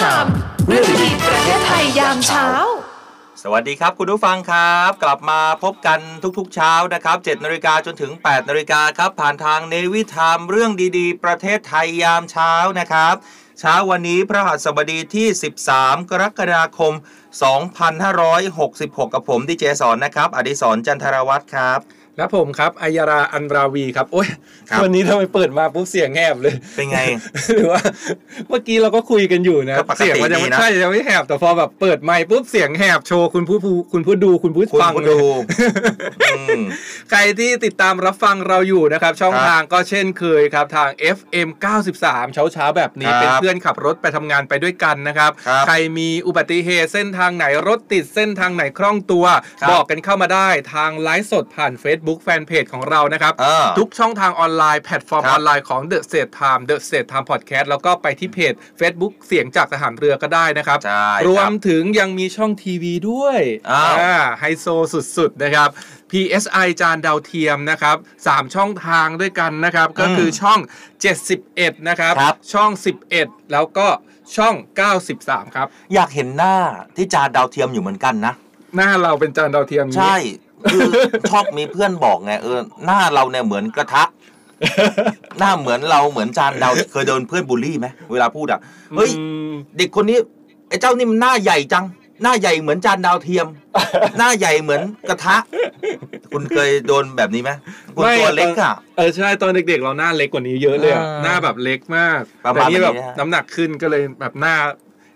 ชาม เรื่องดีประเทศไทยยามเช้า สวัสดีครับคุณผู้ฟังครับ กลับมาพบกันทุกๆเช้านะครับ7นาฬิกาจนถึง8นาฬิกาครับ ผ่านทางเนวิทามเรื่องดีๆ ประเทศไทยยามเช้านะครับเช้าวันนี้พระหัสบดีที่ 13 กรกฎาคม 2566 กับผมดีเจสอนนะครับ อดิศรจันทรวัตรครับ และผมครับอัยราอันราวีครับ โอ้ยครับวันนี้ทำไมเปิดมาปุ๊บเสียงแหบเลย เป็นไง หรือว่า เมื่อกี้เราก็คุยกันอยู่นะก็ปกติเสียงมันยังดีไม่นะใช่ยังไม่แหบ แต่พอแบบเปิดไมค์ปุ๊บเสียงแหบโชว์คุณผู้ผู้คุณผู้ดูคุณผู้คุณฟังผู้เลยดูอืมใครที่ติดตามรับฟังเราอยู่นะครับ ช่องครับทางก็เช่นเคยครับ ทาง FM 93 เช้าเช้าๆแบบนี้ครับเป็นเพื่อนขับรถไปทำงานไปด้วยกันนะครับครับ ใครมีอุบัติเหตุเส้นทางไหนรถติดเส้นทางไหนคล่องตัวครับบอกกันเข้ามาได้ทางไลฟ์สดผ่าน Facebook แฟนเพจของเรานะครับเออทุกช่องทางออนไลน์แพลตฟอร์มครับออนไลน์ของ The State Time The State Time Podcast แล้วก็ไปที่เพจ Facebook เสียงจากทหารเรือก็ได้นะครับใช่รวคมบถึงยังมีช่องทีวีด้วยอ้าวอ่าไฮโซสุดๆ นะครับ PSI จานดาวเทียมนะครับ 3 ช่องทางด้วยกันนะครับ ก็คือช่อง 71 นะครับครับช่อง 11 แล้วก็ช่อง 93 ครับ อยากเห็นหน้าที่จานดาวเทียมอยู่เหมือนกันนะ หน้าเราเป็นจานดาวเทียมอย่างนี้ใช่ คือชอบมีเพื่อนบอกไงเออหน้าเราเนี่ยเหมือนกระทะ หน้าเหมือนเราเหมือนจานดาวเคยโดนเพื่อนบูลลี่ไหมเวลาพูดอะเฮ้ยอืมเด็กคนนี้ไอ้เจ้านี่มันหน้าใหญ่จัง หน้าใหญ่เหมือนจานดาวเทียม หน้าใหญ่เหมือนกระทะ คุณเคยโดนแบบนี้ไหมคุณตัวเล็กอะเออใช่ตอนเด็กๆ เราหน้าเล็กกว่านี้เยอะเลยอะอ่าหน้าแบบเล็กมากประแต่มาณนี่แบบนี้นะน้ำหนักขึ้นก็เลยแบบหน้า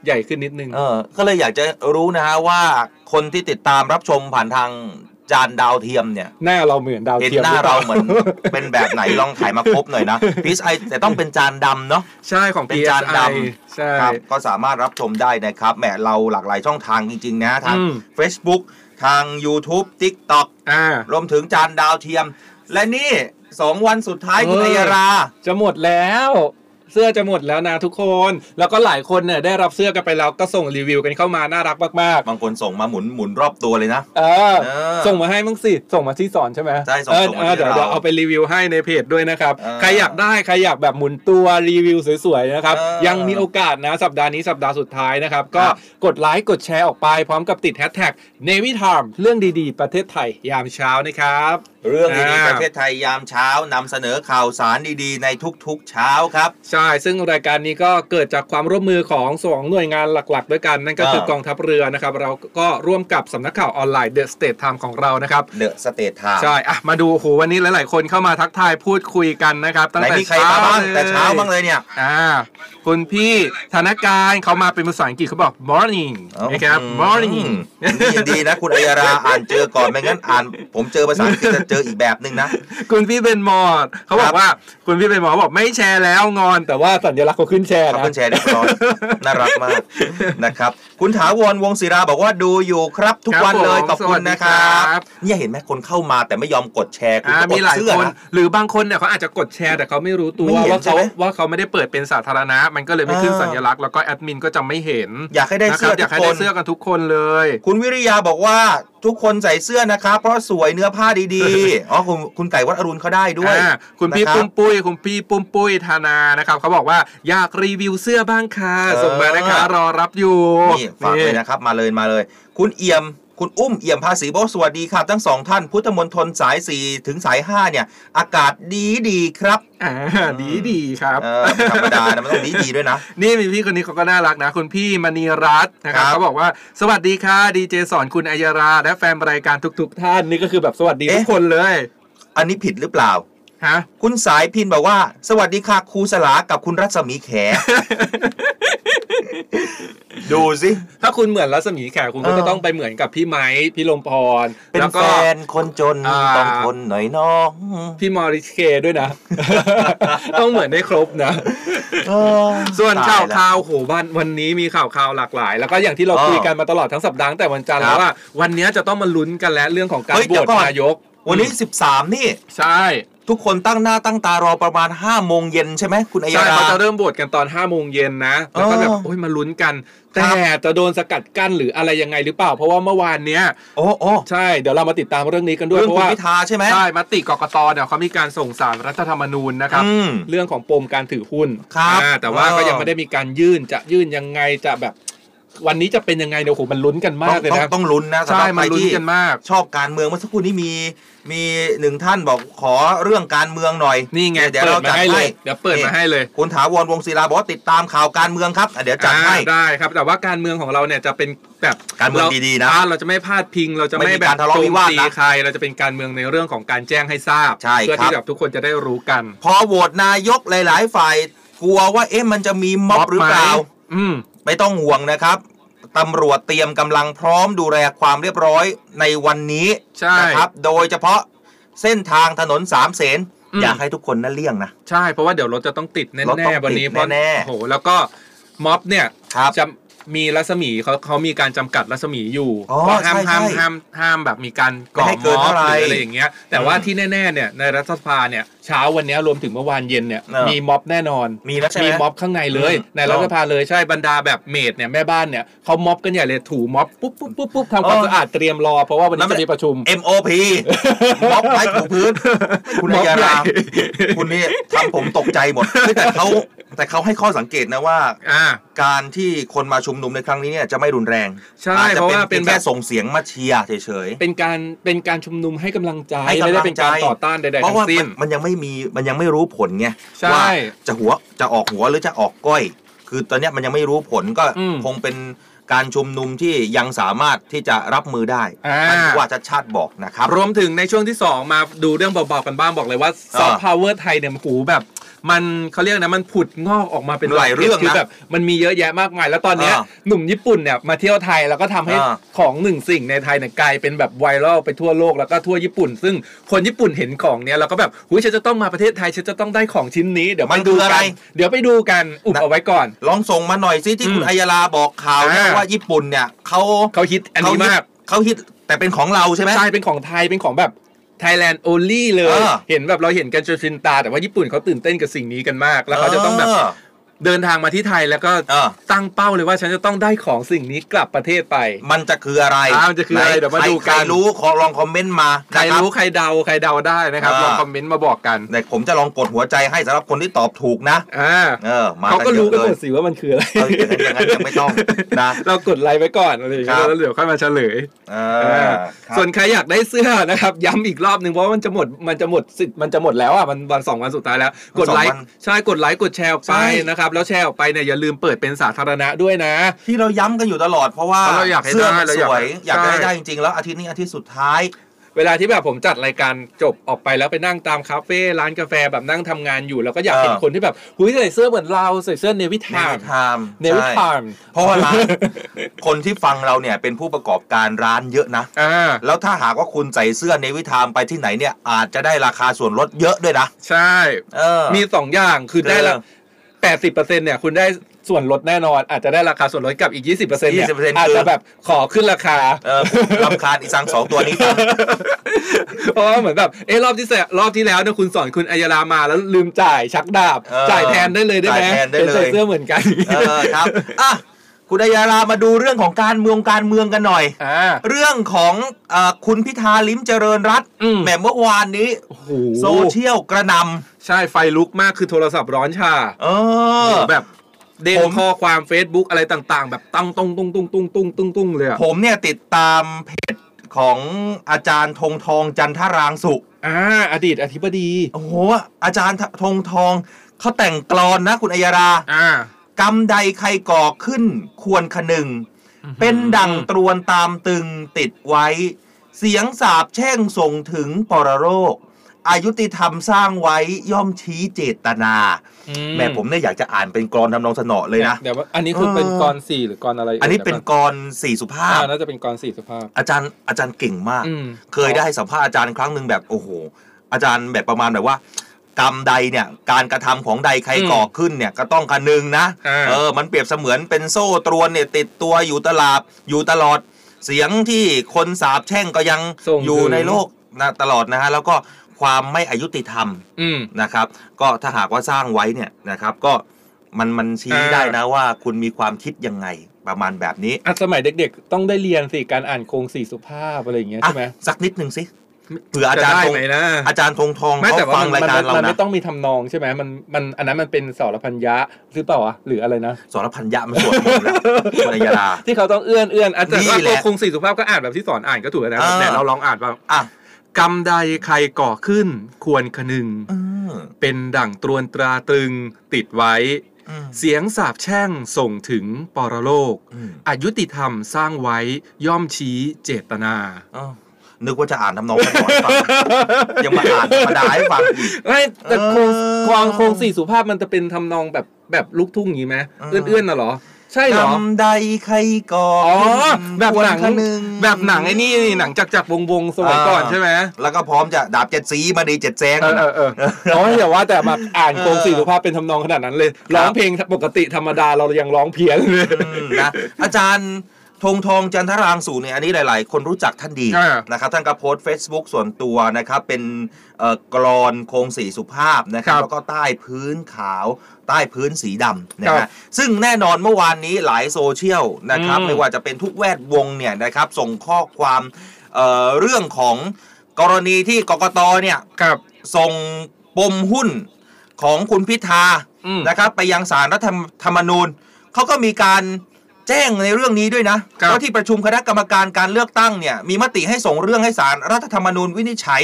ใหญ่ขึ้นนิดนึง เออ ก็เลยอยากจะรู้นะฮะว่าคนที่ติดตามรับชมผ่านทาง จานดาวเทียมเนี่ยหน้าเราเหมือนดาวเห็นเทียมหน้ารือปเราล่เหมือนเป็นแบบไหนลองถ่ายมาครบหน่อยนะพีซไอแต่ต้องเป็นจานดำเนาะใช่ของเป็นจานด PSI ใช่ครับก็สามารถรับชมได้นะครับแหมเราหลากหลายช่องทางจริงๆนะทางอืม Facebook ทาง YouTube TikTok อ่ารวมถึงจานดาวเทียม และนี่สองวันสุดท้ายคุณเอออัยรา จะหมดแล้ว เสื้อจะหมดแล้วนะทุกคน แล้วก็หลายคนเนี่ยได้รับเสื้อกันไปแล้วก็ส่งรีวิวกันเข้ามาน่ารักมากบางคนส่งมาหมุนหมุนรอบตัวเลยนะๆเออเออ ส่งมาให้มั้งสิ ส่งมาที่สอนใช่ไหมใช่ส่งเออส่งมาเออที่เดี๋ยวเราเดี๋ยวเอาไปรีวิวให้ในเพจด้วยนะครับ เออใครอยากได้ใครอยากแบบหมุนตัวรีวิวสวยๆนะครับ เออยังมีโอกาสนะสัปดาห์นี้สัปดาห์สุดท้ายนะครับ ก็ครับ กดไลค์กดแชร์ออกไปพร้อมกับติดแฮชแท็ก Navy Time เรื่องดีๆ ประเทศไทยยามเช้านะครับเรื่องดีอ่าๆประเทศไทยยามเช้านำเสนอข่าวสารดีๆ ในทุกๆเช้าครับ ใช่ ซึ่งรายการนี้ก็เกิดจากความร่วมมือของสองหน่วยงานหลักๆ ด้วยกัน นั่นก็คือเออกองทัพเรือนะครับ เราก็ร่วมกับสำนักข่าวออนไลน์ The State Time ของเรานะครับ The State Time ใช่อะมาดูโอ้โหวันนี้หลายๆ คนเข้ามาทักทายพูดคุยกันนะครับตั้งไหนแต่มีใครเช้ามาบ้างเลยแต่เช้าบ้างเลยเนี่ยอ่าคุณพี่ธนการเขามาเป็นภาษาอังกฤษเขาบอก morning นะครับ morning อืมนี่ยังดีนะคุณอัยราอ่านเจอก่อนไม่งั้นอ่านผมเจอภาษาอังกฤษจะเจออีกแบบหนึ่งนะ คุณพี่เป็นมอดเขาบอครับว่าคุณพี่เป็นมอดบอกไม่แชร์แล้วงอน แต่ว่าสัญลักษณ์เขาขึ้นแชร์ขอบนะคุณแชร์เรียบร้อยน่ารักมากนะครับคุณถาวรวงศิราบอกว่าดูอยู่ครับ ทุกวันเลยครับผมขอบคุณนะครัสวัสดีครับบเนี่ยเห็นไหมคนเข้ามาแต่ไม่ยอมกดแชร์คุณอ่าก็อมีดหลายเสื้อคนนะหรือบางคนเนี่ยเขาอาจจะกดแชร์แต่เขาไม่รู้ตัวไม่เห็นว่าใช่เขาไหมว่าเขาไม่ได้เปิดเป็นสาธารณะ มันก็เลยไม่ขึ้นเออสัญลักษณ์แล้วก็แอดมินก็จะไม่เห็น อยากให้ได้นะคเสื้รัอบอยากทุกให้คได้นเสื้อกันทุกคนเลย คุณวิริยาบอกว่า ทุกคนใส่เสื้อนะคะ เพราะสวยเนื้อผ้าดีๆ อ๋อคุณคุณไก่วัดอรุณเขาได้ด้วยอ่าคุณพี่นะครับปุ้มปุ้ย คุณพี่ปุ้มปุ้ยธานานะครับเขาบอกว่าอยากรีวิวเสื้อบ้างค่ะเออส่งมานะคะรอรับอยู่นี่ฝากเลยนะครับมาเลยมาเลย คุณเอี่ยม คุณอุ้มเอี่ยมภาษีบอกสวัสดีครับทั้งสองท่าน พุทธมณฑลสาย 4 ถึงสาย 5 เนี่ย อากาศดีดีๆครับอ่าดีดีครับเออไม่ธรรมดานะมันต้องดีดีๆด้วยนะ นี่มีพี่คนนี้เขาก็น่ารักนะ คุณพี่มณีรัตน์นะครับครับเขาบอกว่าสวัสดีค่ะดีเจสอนคุณอัยรา และแฟนรายการทุก ๆ ท่านนี่ก็คือแบบสวัสดีทุกคนเลย อันนี้ผิดหรือเปล่าฮะคุณสายพินบอกว่า สวัสดีค่ะครูสลากับคุณรัศมีแข ดูสิ ถ้าคุณเหมือนรัศมีแขกคุณก็เออจะต้องไปเหมือนกับพี่ไม้พี่ลมพรเป็นแล้วแฟก็นคนจนอ่าต้องทนหน่อยน้อง พี่มอริสเคด้วยนะ ต้องเหมือนได้ครบนะเออส่วนข่าวตยแล้ข่าวโหวันวันนี้มีข่าวข่าวหลากหลาย แล้วก็อย่างที่เราอ๋อคุยกันมาตลอดทั้งสัปดาห์ตั้งแต่วันจันทร์ครับแล้วว่าวันนี้จะต้องมาลุ้นกันแล้วเรื่องของการเฮ้ยโหเดี๋วยวตก่อนนายกวันนี้ 13 นี่ ใช่ ทุกคนตั้งหน้าตั้งตารอประมาณ5โมงเย็นใช่ไหมคุณอัยใช่ราเขาจะเริ่มโหวตกันตอน5้าโมงเย็นนะแล้วก็แบบอ๋อโอ้ยมาลุ้นกันครัแต่บจะโดนสกัดกั้นหรืออะไรยังไงหรือเปล่า เพราะว่าเมื่อวานเนี้ยโอ้โอ้ใช่เดี๋ยวเรามาติดตามเรื่องนี้กันด้วยเรื่องเพราะคุณว่าพิธาใช่ไหมใช่มติกกตเนี่ยเขามีการส่งสารรัฐธรรมนูญนะครับอืมเรื่องของปมการถือหุ้นครับอ่าแต่ว่าเออก็ยังไม่ได้มีการยื่นจะยื่นยังไงจะแบบ วันนี้จะเป็นยังไงเดี๋ยวโหมันลุ้นกันมากเลยต้องนะต้องลุ้นนะสำหใช่รับมันใครลุ้นที่กันมาก ชอบการเมืองเมื่อสักครู่นี้มีมีหนึ่งท่านบอกขอเรื่องการเมืองหน่อยนี่ไงเดี๋ยวเปิเราดมาจัดให้เลให้ยเดี๋ยวเปิดมาให้เลยคุณถาวรวงศิลาบอกว่าติดตามข่าวการเมืองครับอะเดี๋ยวจัดให้อ่าได้ครับ แต่ว่าการเมืองของเราเนี่ยจะเป็นแบบการเมืองดีๆนะอ่าเราจะไม่พลาดพิงเราจะไม่ไม่มีแบกาบรทะเลาะวิวาทนะโจมตีใครเราจะเป็นการเมืองในเรื่องของการแจ้งให้ทราบใช่เพื่อครับที่แบบทุกคนจะได้รู้กัน พอโหวตนายกหลาย ๆ ฝ่ายกลัวว่าเอ๊ะมันจะมีม็อบหรือเปล่า อืม ไม่ต้องห่วงนะครับตำรวจเตรียมกำลังพร้อมดูแลความเรียบร้อยในวันนี้ใช่นะครับ โดยเฉพาะเส้นทางถนนสามเสนอืม อยากให้ทุกคนนั่นเลี่ยงนะ ใช่เพราะว่าเดี๋ยวรถจะต้องติดแน่รถต้องๆวันนี้ติดเพราะแน่ๆ โอ้โหแล้วก็ม็อบเนี่ยครับ จะ มีรัศมีเขาเขามีการจำกัดรัศมีอยู่อ๋อว่าห้ามใช่ห้ามใช่ห้ามห้ามแบบมีการก่อไม่ให้เกิม็นอบเท่าไหร่หรืออะไรอย่างเงี้ย แต่ว่าอืมที่แน่ๆเนี่ยในรัฐสภาเนี่ยเช้าวันเนี้ยรวมถึงเมื่อวานเย็นเนี่ยเออมีม็อบแน่นอนมีแล้วใช่ไหมมีม็อบข้างในเลยอืมในรัฐสภาเลยใช่บรรดาแบบเมดเนี่ยแม่บ้านเนี่ยเขาม็อบกันใหญ่เลยถูม็อบปุ๊บปุ๊บปุ๊บปุ๊บทำความเออสะอาดเตรียมรอเพราะว่าวันนี้นั่นมันจะมีประชุม MOP ม็อบไม้ถูพื้นคุณม็อัอบยาใหญ่ราคุณนี่ทำผมตกใจหมดเฮ้ยแต่เขา แต่เขาให้ข้อสังเกตนะว่า อ่า การที่คนมาชุมนุมในครั้งนี้เนี่ยจะไม่รุนแรงใช่อาจจะเพราะว่าเป็นแค่แบบ ส่งเสียงมาเชียร์เฉย เป็นการเป็นการชุมนุมให้กำลังใจให้กำลังใจ ไม่ได้เป็นการต่อต้านใดๆๆเพราะทั้ว่างสิ้มันนมันยังไม่มีมันยังไม่รู้ผลไงใช่ว่าจะหัวจะออกหัวหรือจะออกก้อย คือตอนเนี้ยมันยังไม่รู้ผลก็อืมคงเป็นการชุมนุมที่ยังสามารถที่จะรับมือได้อ่าท่านผู้ว่าชัดชาติบอกนะครับ รวมถึงในช่วงที่ 2 มาดูเรื่องเบาๆกันบ้างบอกเลยว่าซอฟต์พาวเวอร์ไทยเนี่ยหูแบบ มันเขาเรียกนะมันผุดงอกออกมาเป็นหลายเรื่องนะคือแบบมันมีเยอะแยะมากมาย แล้วตอนเนี้ยอ่าหนุ่มญี่ปุ่นเนี่ยมาเที่ยวไทยแล้วก็ทำให้อ่าของหนึ่งสิ่งในไทยเนี่ยกลายเป็นแบบไวรัลไปทั่วโลกแล้วก็ทั่วญี่ปุ่น ซึ่งคนญี่ปุ่นเห็นของเนี้ยแล้วก็แบบหุยฉันจะต้องมาประเทศไทยฉันจะต้องได้ของชิ้นนี้เดี๋ยวมันไปดูคืออะไรกันเดี๋ยวไปดูกันอุบนะเอาไว้ก่อน ลองส่งมาหน่อยซิที่อืมคุณอัยาลาบอกข่าวเนี่ยอ่าว่าญี่ปุ่นเนี่ยเขาเขาฮิตอันนี้มากเขาฮิตแต่เป็นของเราใช่ไหมใช่เป็นของไทยเป็นของแบบ Thailand only เลยเออเห็นแบบเราเห็นกันจนชินตา แต่ว่าญี่ปุ่นเขาตื่นเต้นกับสิ่งนี้กันมาก แล้วเขาจะต้องแบบ เดินทางมาที่ไทยแล้วก็เออ ตั้งเป้าเลยว่าฉันจะต้องได้ของสิ่งนี้กลับประเทศไป มันจะคืออะไรอ่ามันจะคืออะไรหเดี๋ยวมาใคดูกัน ใครรู้ขอลองคอมเมนต์มาใครนะบ รู้ใครเดาใครเดาได้นะครับอ่า ลองคอมเมนต์มาบอกกันแต่ผมจะลองกดหัวใจให้สำหรับคนที่ตอบถูกนะ อ่าเออ มาเขาก็เยรู้อะกันเลหมยดสิว่ามันคืออะไรเอออย่างนั้นอย่างนั้นยังไม่ต้องนะ เรากดไลค์ไว้ก่อนอะไรอย่างเงี้ครัยบ แล้วเดี๋ยวค่อยมาเฉลย เออ่าอครับ ส่วนใครอยากได้เสื้อนะครับ ย้ำอีกรอบหนึ่งเพราะว่ามันจะหมดมันจะหมดสิทธิ์มันจะหมดแล้วอะมันวันสองวันสุดท้ายแล้ว กดไลค์ใช่กดไลค์กดแชร์ออกไปใช่ นะครับแล้วแชร์ออกไปเนี่ยอย่าลืมเปิดเป็นสาธารณะด้วยนะ ที่เราย้ำกันอยู่ตลอดเพราะว่าเพราะเราอยากให้เสื้อได้มันเราสอยากวย อยากได้ใช่ได้จริงๆ แล้วอาทิตย์นี้อาทิตย์สุดท้าย เวลาที่แบบผมจัดรายการจบออกไปแล้วไปนั่งตามคาเฟ่ร้านกาแฟแบบนั่งทำงานอยู่ แล้วก็อยากเห็นเออ คนที่แบบหุยใส่เสื้อเหมือนเราใส่เสื้อเนวิในทามไทม์เนวิทามเพราะว่าร้านคนที่ฟังเราเนี่ยเป็นผู้ประกอบการร้านเยอะนะ อ่าแล้วถ้าหากว่าคุณใส่เสื้อเนวิทามไปที่ไหนเนี่ยอาจจะได้ราคาส่วนลดเยอะด้วยนะ ใช่ เออ มีสองอย่างคือได้ละเออ แปดสิบเปอร์เซ็นต์เนี่ยคุณได้ส่วนลดแน่นอน อาจจะได้ราคาส่วนลดกับอีกยี่สิบเปอร์เซ็นต์เนี่ย20%อาจจะแบบขอขึ้นราคาเออลำคาญอีสังสองตัวนี้จังเพราะว่าเหมือนแบบเออรอบที่แสรอบที่แล้วเนี่ยคุณสอนคุณอัยรามาแล้วลืมจ่ายชักดาบ เออจ่ายแทนได้เลยได้ไหมจ่ายแทนได้เลยใส่เสื้อเหมือนกัน เออครับอะ คุณอัยารามาดูเรื่องของการเมืองการเมืองกันหน่อย อ่า เรื่องของเออคุณพิธาลิ้มเจริญรัตน์อืม แหมเมื่อวานนี้โอ้โหโซเชียลกระหนใช่ไฟลุกมากคือโทรศัพท์ร้อนชาำเออ แบบเด้งผม ข้อความ Facebook อะไรต่างๆ แบบตั้งตุ้งตุ้งตุ้งตุ้งตุ้งตุ้งตุ้งเลยอะผมเนี่ยติดตามเพจของอาจารย์ธงทองจันทรางสุ อ่าอดีตอธิบดี โอ้โหอาจารย์ธงทองเขาแต่งกลอนนะคุณอัยรา อ่า กรรมใดใครก่อขึ้นควรคนึง เป็นดังตรวนตามตึงติดไว้ เสียงสาบแช่งส่งถึงปรโรคอายุติธรรมสร้างไว้ย่อมชี้เจตนาอืแม่ผมเนี่ยอยากจะอ่านเป็นกรอนทำนองสนอเลยนะเดี๋ยวว่าอันนี้คือเป็นเออกรสี่หรือกรอะไร อันนี้เป็นกรสี่สุภาอ่าพน่าจะเป็นกรสี่สุภาพ อาจารย์อาจารย์เก่งมากอืมเคยได้สัมภาษณ์อาจารย์ครั้งหนึ่งแบบโอ้โห อาจารย์แบบประมาณแบบว่า กรรมใดเนี่ยการกระทำของใดใครอืมก่อขึ้นเนี่ยก็ต้องคนึงนะอ่าเออมันเปรียบเสมือนเป็นโซ่ตรวนเนี่ยติดตัวอยู่ตลาดอยู่ตลอดเสียงที่คนสาบแช่งก็ยังส่งอยู่ถึงในโลกนะตลอดนะฮะแล้วก็ความไม่อายุติธรรมอืมนะครับ ก็ถ้าหากว่าสร้างไว้เนี่ยนะครับก็มันมันชี้อ่าได้นะว่าคุณมีความคิดยังไงประมาณแบบนี้อะสมัยเด็กๆ ต้องได้เรียนสิการอ่านโครงสี่สุภาพอะไรอย่างเงี้ยอะใช่ไหมสักนิดหนึ่งสิ เผื่ออาจารย์จะได้ธงไหมนะอาจารย์ธงทองไม่เขาแต่ว่าฟังมันรายมันการเรามันนะไม่ต้องมีทำนองใช่ไหมมันมันอันนั้นมันเป็นสรพัญญะหรือเปล่าวะหรืออะไรนะสรพันยะมันสวดมนต์แล้ววรรยดาที่เขาต้องเอื้อนเอื้อนอาจารย์นี่ว่าแหละตัวโครงสี่สุภาพก็อ่านแบบที่สอนอ่านก็ถูกแล้วนะอ่าแต่เราลองอ่านว่างอะกรรมใดใครก่อขึ้น ควรคนึงอืมเป็นดั่งตรวนตราตรึงติดไว้อืมเสียงสาบแช่งส่งถึงปรโลกอืมอายุติธรรมสร้างไว้ย่อมชี้เจตนาอ้าว นึกว่าจะอ่านทำนองกันก่อนฟังยังมาอ่านธรรมดาให้ฟังอีกไม่แต่โครงเออกวางโครงสี่สุภาพมันจะเป็นทำนองแบบแบบลูกทุ่งอย่างนี้ไหมเออเอื้อนๆน่ะเหรอใช่เหรอกรรมใดใครก่ออ๋อขึ้นแบบหนังควรคนึงแบบหนังไอ้นี่หนังจักรจักรวงวงๆสมัยก่อนอ่าใช่ไหมแล้วก็พร้อมจะดาบเจ็ดสีมาดีเจ็ดแซงเออเออเอออ๋ออย่าว่าแต่มาอ่านโครงสี่สุภาพเป็นทำนองขนาดนั้นเลยครับร้องเพลงปกติธรรมดาเรายังร้องเพี้ยนเลยอืมนะอาจารย์ ธงทองจันทรางสูเนี่ยอันนี้หลาย ๆ คนรู้จักท่านดีอ่านะครับท่านก็โพสต์ Facebook ส่วนตัวนะครับเป็นเอ่อกรอนโครงสีสุภาพนะครับครับแล้วก็ใต้พื้นขาว ใต้พื้นสีดำนะครัฮะบซึ่งแน่นอนเมื่อวานนี้หลายโซเชียลนะครับอืม ไม่ว่าจะเป็นทุกแวดวงเนี่ยนะครับส่งข้อความเอ่อเรื่องของกรณีที่กกตเนี่ย ครับ ส่งปมหุ้นของคุณพิธาอืมนะครับไปยังสารรัฐธรรมนูญเขาก็มีการ แจ้งในเรื่องนี้ด้วยนะครับว่าที่ประชุมคณะกรรมการการเลือกตั้งเนี่ยมีมติให้ส่งเรื่องให้สารรัฐธรรมนูญวินิจฉัย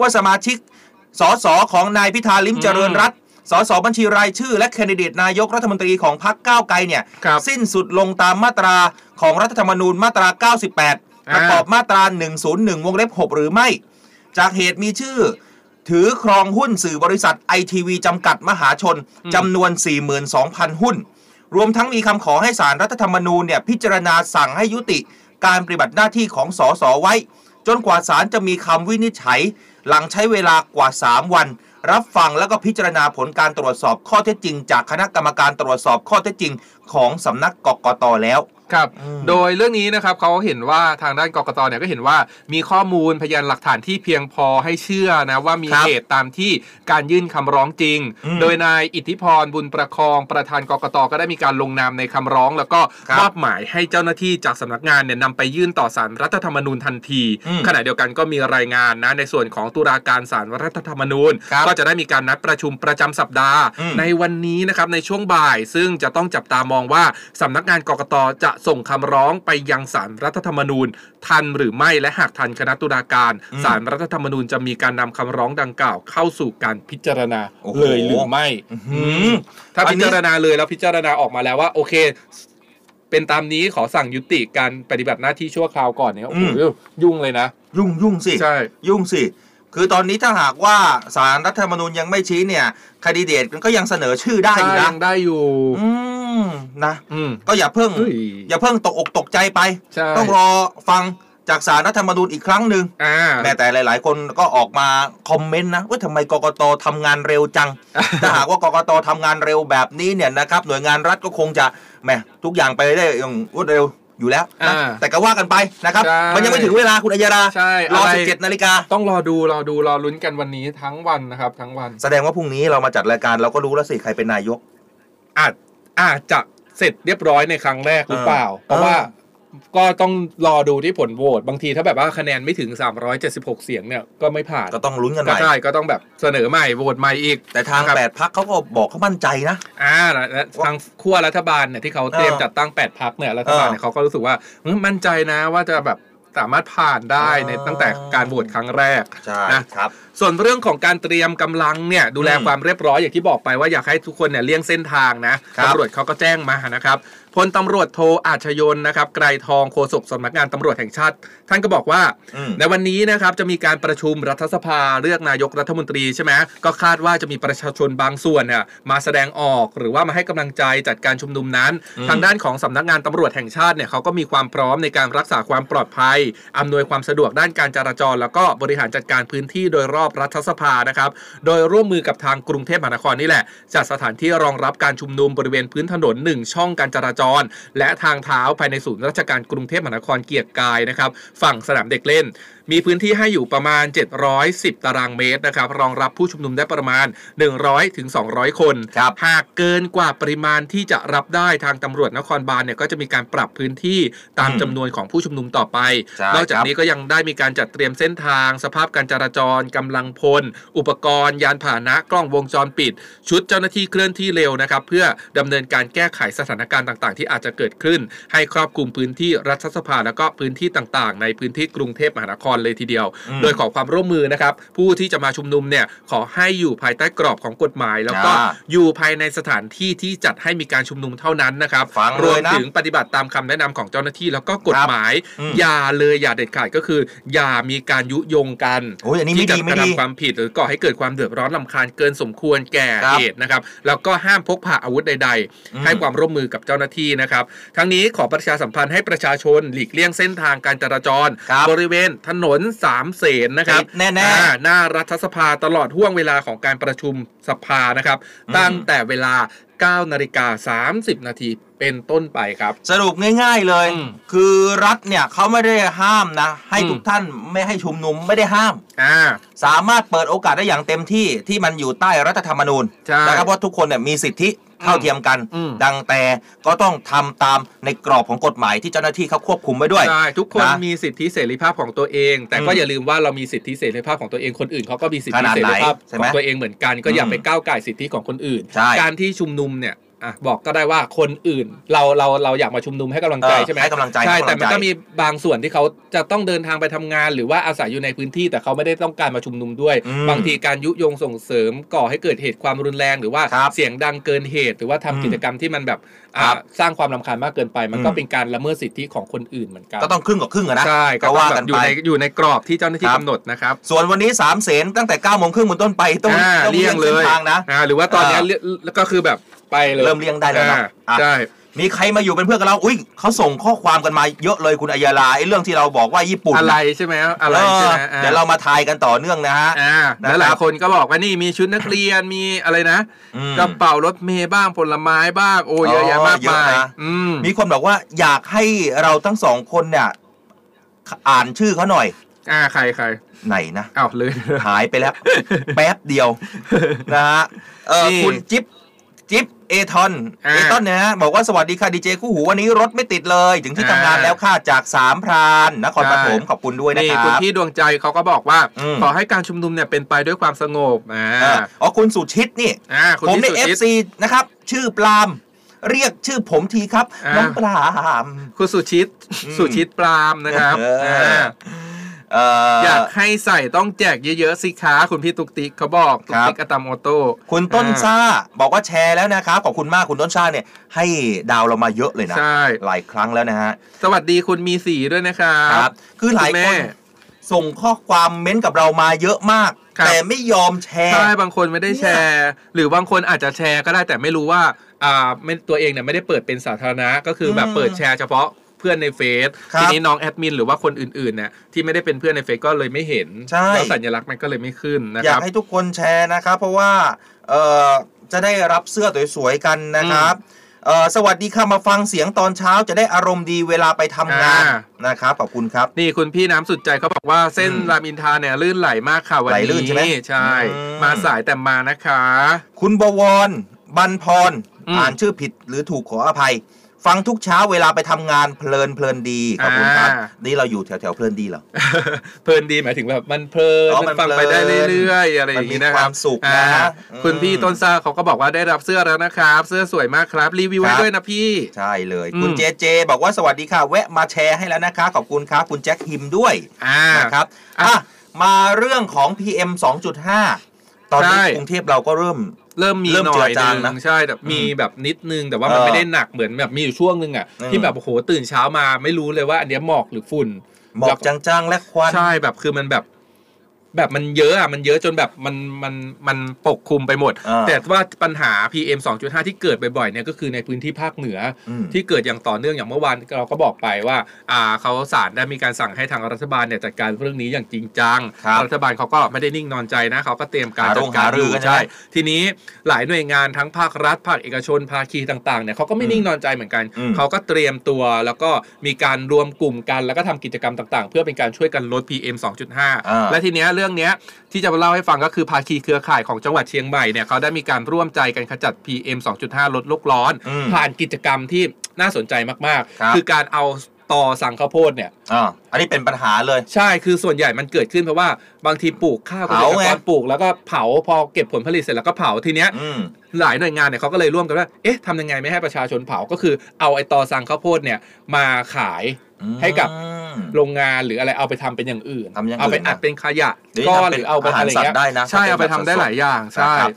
ว่าสมาชิกสสของนายพิธาลิมเจริญรัตน์สสบัญชีรายชื่อ และแคนดิเดตนายกรัฐมนตรีของพรรคก้าวไกลเนี่ยครับสิ้นสุดลงตามมาตราของรัฐธรรมนูญมาตรา 98 ประกอบมาตรา 101 วงเล็บ 6 หรือไม่ จากเหตุมีชื่อ ถือครองหุ้นสื่อบริษัทไอทีวีจำกัดมหาชนอืมจำนวน 42,000 หุ้น รวมทั้งมีคำขอให้สารรัฐธรรมนูญเนี่ยพิจารณาสั่งให้ยุติการปฏิบัติหน้าที่ของสสไว้ จนกว่าศาลจะมีคำวินิจฉัย หลังใช้เวลากว่า 3 วัน รับฟังแล้วก็พิจารณาผลการตรวจสอบข้อเท็จจริง จากคณะกรรมการตรวจสอบข้อเท็จจริง ของสำนักกกตแล้ว ครับอืมโดยเรื่องนี้นะครับเขาเห็นว่าทางด้านกกตเนี่ยก็เห็นว่ามีข้อมูลพยานหลักฐานที่เพียงพอให้เชื่อนะว่ามีครับเหตุตามที่การยื่นคำร้องจริงอืมโดยนายอิทธิพรบุญประคองประธานกกตก็ได้มีการลงนามในคำร้อง แล้วก็ครับมอบหมายให้เจ้าหน้าที่จากสำนักงานเนี่ยนำไปยื่นต่อสารรัฐธรรมนูญทันทีอืมขณะเดียวกันก็มีรายงานนะในส่วนของตุลาการสารรัฐธรรมนูญครับก็จะได้มีการนัดประชุมประจำสัปดาห์อืมในวันนี้นะครับในช่วงบ่าย ซึ่งจะต้องจับตามองว่าสำนักงานกกตจะส่งคำร้องไปยังสารรัฐธรรมนูญ ทันหรือไม่และหากทันคณะตุลาการอืมสารรัฐธรรมนูญจะมีการนำคำร้องดังกล่าวเข้าสู่การพิจารณาโอ้โหเลยหรือไม่อื้อหือถ้าอันพินี้จารณาเลยแล้วพิจารณาออกมาแล้วว่า โอเค เป็นตามนี้ขอสั่งยุติการปฏิบัติหน้าที่ชั่วคราวก่อนเนี่ยโอ้โหยุ่งเลยนะ ยุ่งยุ่งสิ ใช่ ยุ่งสิ คือตอนนี้ถ้าหากว่าสารรัฐธรรมนูญยังไม่ชี้เนี่ยคดีเดตก็ยังเสนอชื่อได้อยู่นะยังได้อยู่อืมนะอืมก็อย่าเพิ่งเฮ้ยอย่าเพิ่งตกอกตกใจไปใช่ต้องรอฟังจากสารรัฐธรรมนูญอีกครั้งหนึ่งอ่าแม้แต่หลาย ๆ คนก็ออกมาคอมเมนต์นะว่าทำไมกกตทำงานเร็วจัง ถ้าหากว่ากกตทำงานเร็วแบบนี้เนี่ยนะครับหน่วยงานรัฐก็คงจะแหมทุกอย่างไปได้อย่างรวดเร็ว อยู่แล้วนะอ่าแต่ก็ว่ากันไปนะครับ ใช่ มันยังไม่ถึงเวลาคุณอัยยาราใช่รออะไร17นาฬิกา ต้องรอดูรอดูรอลุ้นกันวันนี้ทั้งวันนะครับ ทั้งวัน แสดงว่าพรุ่งนี้เรามาจัดรายการเราก็รู้แล้วสิใครเป็นนายก อาจอาจจะเสร็จเรียบร้อยในครั้งแรกหรือเปล่าเพราะว่า ก็ต้องรอดูที่ผลโหวตบางทีถ้าแบบว่าคะแนนไม่ถึง 376 เสียงเนี่ยก็ไม่ผ่านก็ต้องลุ้นกันใหก็ม่ใช่ก็ต้องแบบเสนอใหม่โหวตใหม่อีก แต่ทางครับแปดพักเขาก็บอกเขามั่นใจนะอ่าและและทางขั้วรัฐบาลเนี่ยที่เขาเตรียมจัดตั้ง8พักเนี่ยรัฐบาลเนี่ยเขาก็รู้สึกว่าเฮ้ยมั่นใจนะว่าจะแบบสามารถผ่านได้ในอ๋อตั้งแต่การโหวตครั้งแรกใช่นะครับ ส่วนเรื่องของการเตรียมกำลังเนี่ยดูแลอืมความเรียบร้อยอย่างที่บอกไปว่าอยากให้ทุกคนเนี่ยเลี่ยงเส้นทางนะครับตำรวจเขาก็แจ้งมานะครับพลตำรวจโทอาชยนนะครับไกรทองโฆษกสำนักงานตำรวจแห่งชาติ ท่านก็บอกว่าอืมในวันนี้นะครับจะมีการประชุมรัฐสภาเลือกนายกรัฐมนตรีใช่ไหมก็คาดว่าจะมีประชาชนบางส่วนเนี่ยมาแสดงออกหรือว่ามาให้กำลังใจจัดการชุมนุมนั้นอืมทางด้านของสำนักงานตำรวจแห่งชาติเนี่ยเขาก็มีความพร้อมในการรักษาความปลอดภัยอำนวยความสะดวกด้านการจราจร แล้วก็บริหารจัดการพื้นที่โดยรอบรัฐสภานะครับ โดยร่วมมือกับทางกรุงเทพมหานครนี่แหละ จัดสถานที่รองรับการชุมนุมบริเวณพื้นถนน 1 ช่องการจราจร และทางเท้าภายในศูนย์ราชการกรุงเทพมหานครเกียรติกายนะครับ ฝั่งสนามเด็กเล่น มีพื้นที่ให้อยู่ประมาณ 710 ตารางเมตรนะครับรองรับผู้ชุมนุมได้ประมาณ 100ถึง200 คนครับหากเกินกว่าปริมาณที่จะรับได้ทางตำรวจนครบาลเนี่ยก็จะมีการปรับพื้นที่ตามอืมจำนวนของผู้ชุมนุมต่อไปใช่นอกจากครับนี้ก็ยังได้มีการจัดเตรียมเส้นทาง สภาพการจราจรกำลังพล อุปกรณ์ ยานพาหนะกล้องวงจรปิด ชุดเจ้าหน้าที่เคลื่อนที่เร็วนะครับเพื่อดำเนินการแก้ไขสถานการณ์ต่าง ๆ ที่อาจจะเกิดขึ้น ให้ครอบคลุมพื้นที่รัฐสภา แล้วก็พื้นที่ต่าง ๆ ในพื้นที่กรุงเทพมหานครเลยทีเดียวอืมโดยขอความร่วมมือนะครับ ผู้ที่จะมาชุมนุมเนี่ยขอให้อยู่ภายใต้กรอบของกฎหมาย แล้วก็อ่าอยู่ภายในสถานที่ที่จัดให้มีการชุมนุมเท่านั้นนะครับฟังรวมเลยนะถึงปฏิบัติตามคำแนะนำของเจ้าหน้าที่แล้วก็กฎหมายอืมอย่าเลยอย่าเด็ดขาดก็คือ อย่ามีการยุยงกันโอ้ยอันนี้ไม่ที่จะดีกไม่ระดีทำความผิดหรือก่อให้เกิดความเดือดร้อนลำคาญเกินสมควรแก่ครับเหตุนะครับ แล้วก็ห้ามพกพาอาวุธใดอืมๆให้ความร่วมมือกับเจ้าหน้าที่นะครับ ทั้งนี้ขอประชาสัมพันธ์ให้ประชาชนหลีกเลี่ยงเส้นทางการจราจรครับบริเวณถนนสามเสนนะครับติดแน่ๆอ่าหน้ารัฐสภาตลอดห่วงเวลาของการประชุมสภานะครับอืมตั้งแต่เวลา9นาฬิกา30 นาที เป็นต้นไปครับ สรุปง่ายๆเลยอืมคือรัฐเนี่ยเขาไม่ได้ห้ามนะ ให้อืมทุกท่านไม่ให้ชุมนุมไม่ได้ห้ามอ่าสามารถเปิดโอกาสได้อย่างเต็มที่ที่มันอยู่ใต้รัฐธรรมนูญใช่นะครับว่าทุกคนเนี่ยมีสิทธิเท่าเทียมกันอืมดังแต่ก็ต้องทำตามในกรอบของกฎหมายที่เจ้าหน้าที่เขาควบคุมไว้ด้วยใช่ทุกคนนะมีสิทธิเสรีภาพของตัวเอง แต่ก็อืมอย่าลืมว่าเรามีสิทธิเสรีภาพของตัวเองคนอื่นเขาก็มีสิทขธินาดเสไหนรีภาพใช่ขไหมองตัวเองเหมือนกัน ก็อย่าอืมไปก้าวไก่ายสิทธิของคนอื่นใช่การที่ชุมนุมเนี่ยอะบอกก็ได้ว่าคนอื่นเราเราเราอยากมาชุมนุมให้กำลังใจเออใช่ไหมให้กำลังใจใช่ให้กำลังใจแต่มันก็มีบางส่วนที่เขาจะต้องเดินทางไปทำงาน หรือว่าอาศัยอยู่ในพื้นที่ แต่เขาไม่ได้ต้องการมาชุมนุมด้วยอืมบางทีการยุยงส่งเสริมก่อให้เกิดเหตุความรุนแรง หรือว่าครับเสียงดังเกินเหตุ หรือว่าทำอืมกิจกรรมที่มันแบบอะครับสร้างความรำคาญมากเกินไป มันก็อืมเป็นการละเมิดสิทธิของคนอื่นเหมือนกันก็ต้องครึ่งกับครึ่งอะนะใช่ก็ก็ว่าว่ากักันนอยู่ไปในอยู่ในกรอบที่เจ้าหน้าที่ครับกำหนดนะครับส่วนวันนี้สามเสนตั้งแต่9ก้าโมงครึ่งเป็นต้นไปต้องอ่าต้องเลี่เลี่ยยงงเลเส้นยทางนะอ่าหรือว่าตอนเนี้ยอ่าเลี่ยงก็คือแบบ ไปเลยเริ่มเลี่ยงได้แล้วนะอ่าอะ ใช่ มีใครมาอยู่เป็นเพื่อนกับเรา อุ้ยเขาส่งข้อความกันมาเยอะเลยคุณอัยยาลาไอ้เรื่องที่เราบอกว่าญี่ปุ่นอะไรน่ใช่ไหมอะไรใช่ไหมเออเดี๋ยวเรามาทายกันต่อเนื่องนะฮะ อ่านะครับ แล้วหลายคนก็บอกว่านี่มีชุดนักเรียนมีอะไรนะอืม กระเป๋ารถเมย์บ้างผลไม้บ้างโอ้เยอะแยะมากเยอะมายนะ อืมมีคนบอกว่าอยากให้เราทั้งสองคนเนี่ยอ่านชื่อเขาหน่อยอ่าใครใครไหนนะ อ้าวเลย หายไปแล้ว แป๊บเดียวนะฮะเออนี่ คุณจิ๊บ จิ๊บเอทอนอ่าเอทอนเนี่ยฮะบอกว่าสวัสดีค่ะดีเจคู่หูวันนี้รถไม่ติดเลย ถึงที่อ่าทำงานแล้วค่ะจากสามพรานนครปฐมใช่ขอบคุณด้วยนะนี่คคุณรับพี่ดวงใจเขาก็บอกว่าอืมขอให้การชุมนุมเนี่ยเป็นไปด้วยความสงบอ่าเอออ๋อคุณสุชิตนี่อ่าคุณผมพี่ในสุเอฟชิตซีนะครับ ชื่อปลาล์มเรียกชื่อผมทีครับอ่าน้องปลาล์มคุณสุชิตอืมสุชิตปรามนะครับเอออ่าเอ่ออยากให้ใส่ต้องแจกเยอะๆสิคะคุณพี่ตุกติ๊กเขาบอกตุกติ๊กอะตามออโต้คุณต้นอ่าซ่าบอกว่าแชร์แล้วนะครับขอบคุณมากคุณต้นซ่าเนี่ย ให้ดาวเรามาเยอะเลยนะใช่หลายครั้งแล้วนะฮะสวัสดีคุณมีสีด้วยนะครับครับคือหลายคุณแม่คนส่งข้อความเม้นต์กับเรามาเยอะมากครับแต่ไม่ยอมแชร์ใช่บางคนไม่ได้แชร์ หรือบางคนอาจจะแชร์ก็ได้แต่ไม่รู้ว่าอ่าไม่ตัวเองเนี่ยไม่ได้เปิดเป็นสาธารณะก็คือแบบอืมเปิดแชร์เฉพาะเพื่อนในเฟซครับทีนี้น้องแอดมินหรือว่าคนอื่นๆเนี่ยที่ไม่ได้เป็นเพื่อนในเฟซก็เลยไม่เห็นใช่แล้วสัญลักษณ์มันก็เลยไม่ขึ้นนะอคยารักบให้ทุกคนแชร์นะครับเพราะว่าเอ่อจะได้รับเสื้อสวยๆกันนะครับเอ่อสวัสดีค่ะมาฟังเสียงตอนเช้าจะได้อารมณ์ดีเวลาไปทำงานอ่านะครับขอบคุณครับ นี่คุณพี่น้ำสุดใจเขาบอกว่าเส้นอืมรามอินทราเนี่ยลื่นไหลมากค่ะวันไหลลื่นี้นใช่ไหมใช่อืมมาสายแต่มานะคะ คุณบวรบันพรอืมอ่านชื่อผิดหรือถูกขออภัย ฟังทุกเช้าเวลาไปทำงานเพลินเพลินดีขอบคุณครับอ่านี่เราอยู่แถวแถวๆเพลินดีเหรอเพลินดีหมายถึงแบบมันเพลินอ๋อมันฟังมันไปเพลินได้เรื่อยๆอะไรอย่างนี้มันมีนะครับความสุขนะอ่าอืมคุณพี่ต้นซ่าเขาก็บอกว่าได้รับเสื้อแล้วนะครับ เสื้อสวยมากครับ รีวิวครัให้บด้วยนะพี่ ใช่เลยอืมคุณเจเจ บอกว่าสวัสดีค่ะ แวะมาแชร์ให้แล้วนะคะขอบคุณครับคุณแจ็คฮิมด้วยอ่านะครับอะอะมาเรื่องของ PM 2.5 ตอนนี้ใช่ กรุงเทพเราก็เริ่ม เริ่มมีเริ่มหน่เจืออยจางนึนะงใช่แต่มีแบบนิดนึงแต่ว่ามันเออไม่ได้หนักเหมือนแบบมีอยู่ช่วงนึงอะอืม ที่แบบโอ้โหตื่นเช้ามาไม่รู้เลยว่าอันเนี้ยหมอกหรือฝุ่นหมอกจางๆและควัน ใช่แบบคือมันแบบ แบบมันเยอะอะมันเยอะจนแบบมันมันมันปกคลุมไปหมดอ่าแต่ว่าปัญหา PM 2.5 ที่เกิดบ่อยๆเนี่ยก็คือในพื้นที่ภาคเหนืออมที่เกิดอย่างต่อเนื่องอย่างเมื่อวานเราก็บอกไปว่าอ่าเขาศาลได้มีการสั่งให้ทางรัฐบาลเนี่ยจัดการเรื่องนี้อย่างจริงจังครับรัฐบาลเขาก็ไม่ได้นิ่งนอนใจนะเขาก็เตรียมการหาจัรดงการหารือกันใช่ใช่ไหมทีนี้หลายหน่วยงานทั้งภาครัฐภาคเอกชนภาคีต่างๆเนี่ยเขาก็ไม่นิ่งนอนใจเหมือนกันอืมเขาก็เตรียมตัวแล้วก็มีการรวมกลุ่มกันแล้วก็ทำกิจกรรมต่าง ๆ เพื่อเป็นการช่วยกันลด PM 2.5 และทีเนี้ยเรื่องเนี้ยที่จะมาเล่าให้ฟังก็คือภาคีเครือข่ายของจังหวัดเชียงใหม่เนี่ยเขาได้มีการร่วมใจกันขจัด PM 2.5 ลดโลกร้อนอืมผ่านกิจกรรมที่น่าสนใจมากครับๆคือการเอาตอสั่งข้าวโพดเนี่ยอ่าอันนี้เป็นปัญหาเลย ใช่ คือส่วนใหญ่มันเกิดขึ้นเพราะว่าบางทีปลูกข้าวเกษเผาตรไงกรปลูกแล้วก็เผาพอเก็บผลผลิตเสร็จแล้วก็เผาทีเนี้ยอืมหลายหน่วยงานเนี่ยเขาก็เลยร่วมกันว่า เอ๊ะทำยังไงไม่ให้ประชาชนเผา ก็คือเอาไอตอสั่งข้าวโพดเนี่ยมาขาย ให้กับอืมโรงงานหรืออะไรเอาไปทำเป็นอย่างอื่นทำอย่างอื่น เอาไปอัดเป็นขยะหรือก้อนทำเป็นหรือเอาไปอาหารอะไรเงี้สัตว์ได้นะใช่ถ้าเป็นเอาไปทำแบบได้สดๆหลายอย่างใช่นะครับ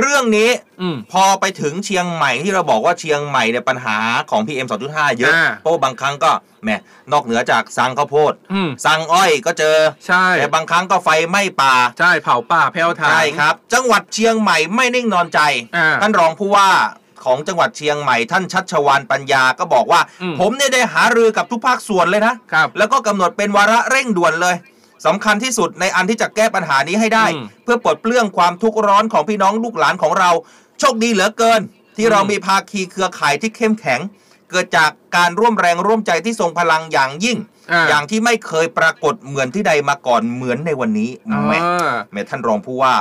เรื่องนี้อืมพอไปถึงเชียงใหม่ที่เราบอกว่าเชียงใหม่เนี่ยปัญหาของ PM 2.5 เยอะอ่าเพราะว่าบางครั้งก็แหมนอกเหนือจากสั่งข้าวโพดอืมสั่งอ้อยก็เจอใช่แต่บางครั้งก็ไฟไหม้ป่าใช่เผาป่าแพ้วทางใช่ครับ จังหวัดเชียงใหม่ไม่นิ่งนอนใจอ่าท่านรองผู้ว่า ของจังหวัดเชียงใหม่ท่านชัชวานปัญญาก็บอกว่าอืมผมเนี่ยได้หารือกับทุกภาคส่วนเลยนะครับแล้วก็กำหนดเป็นวาระเร่งด่วนเลยสำคัญที่สุดในอันที่จะแก้ปัญหานี้ให้ได้อืมเพื่อปลดเปลื้องความทุกข์ร้อนของพี่น้องลูกหลานของเรา โชคดีเหลือเกิน ที่อืมเรามีภาคีเครือข่ายที่เข้มแข็ง เกิดจากการร่วมแรงร่วมใจที่ทรงพลังอย่างยิ่งอ่าอย่างที่ไม่เคยปรากฏเหมือนที่ใดมาก่อนเหมือนในวันนี้แหมอ่าแหม่ท่านรองผู้ว่า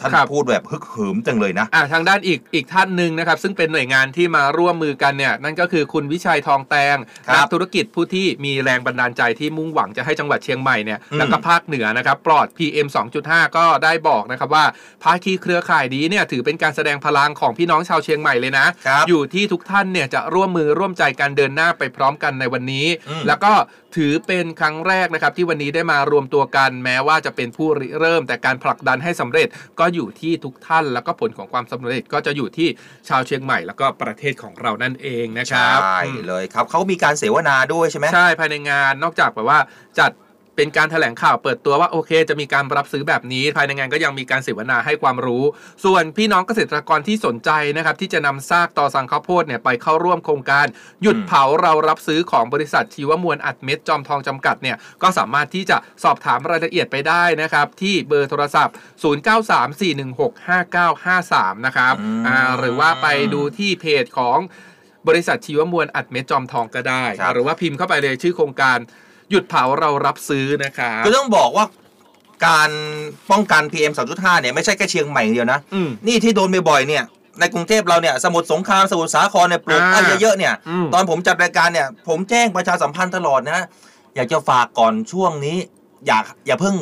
ท่านครับพูดแบบฮึกเหิมจังเลยนะอ่าทางด้านอีกอีกท่านหนึ่งนะครับ ซึ่งเป็นหน่วยงานที่มาร่วมมือกันเนี่ยนั่นก็คือคุณวิชัยทองแตงครับนักธุรกิจผู้ที่มีแรงบันดาลใจที่มุ่งหวังจะให้จังหวัดเชียงใหม่เนี่ยอืมแล้วก็ภาคเหนือนะครับ ปลอด PM 2.5 ก็ได้บอกนะครับว่าภาคีเครือข่ายนี้เนี่ยถือเป็นการแสดงพลังของพี่น้องชาวเชียงใหม่เลยนะครับอยู่ที่ทุกท่านเนี่ยจะร่วมมือร่วมใจกันเดินหน้าไปพร้อมกันในวันนี้อืมแล้วก็ ถือเป็นครั้งแรกนะครับที่วันนี้ได้มารวมตัวกันแม้ว่าจะเป็นผู้ริเริ่ม แต่การผลักดันให้สำเร็จก็อยู่ที่ทุกท่าน แล้วก็ผลของความสำเร็จก็จะอยู่ที่ชาวเชียงใหม่ แล้วก็ประเทศของเรานั่นเองนะครับใช่อืมเลยครับเขามีการเสวนาด้วยใช่ไหมใช่ภายในงานนอกจากแบบว่าจัด เป็นการแถลงข่าวเปิดตัวว่าโอเค จะมีการรับซื้อแบบนี้ภายในงานก็ยังมีการเสวนาให้ความรู้ ส่วนพี่น้องเกษตรกรที่สนใจนะครับที่จะนำซากต่อสังข้าวโพดเนี่ยไปเข้าร่วมโครงการหยุดอืมเผาเรารับซื้อของบริษัทชีวมวลอัดเม็ดจอมทองจำกัดเนี่ยก็สามารถที่จะสอบถามรายละเอียดไปได้นะครับที่เบอร์โทรศัพท์ 0934165953 นะครับอ่าหรือว่าไปดูที่เพจของบริษัทชีวมวลอัดเม็ดจอมทองก็ได้ครับหรือว่าพิมพ์เข้าไปเลยชื่อโครงการ หยุดเผาเรารับซื้อนะครับคือต้องบอกว่าการป้องกัน PM 2.5เนี่ยไม่ใช่แค่เชียงใหม่อย่างเดียวนะ อืม นี่ที่โดนบ่อยๆเนี่ย ในกรุงเทพเราเนี่ยสมุทรสงครามสมุทรสาครเนี่ยปลูกอ่าอ้อยเยอะๆเนี่ย อืมตอนผมจัดรายการเนี่ย ผมแจ้งประชาสัมพันธ์ตลอดนะอยากจะฝากก่อนช่วงนี้ อยากอย่าเพิ่ง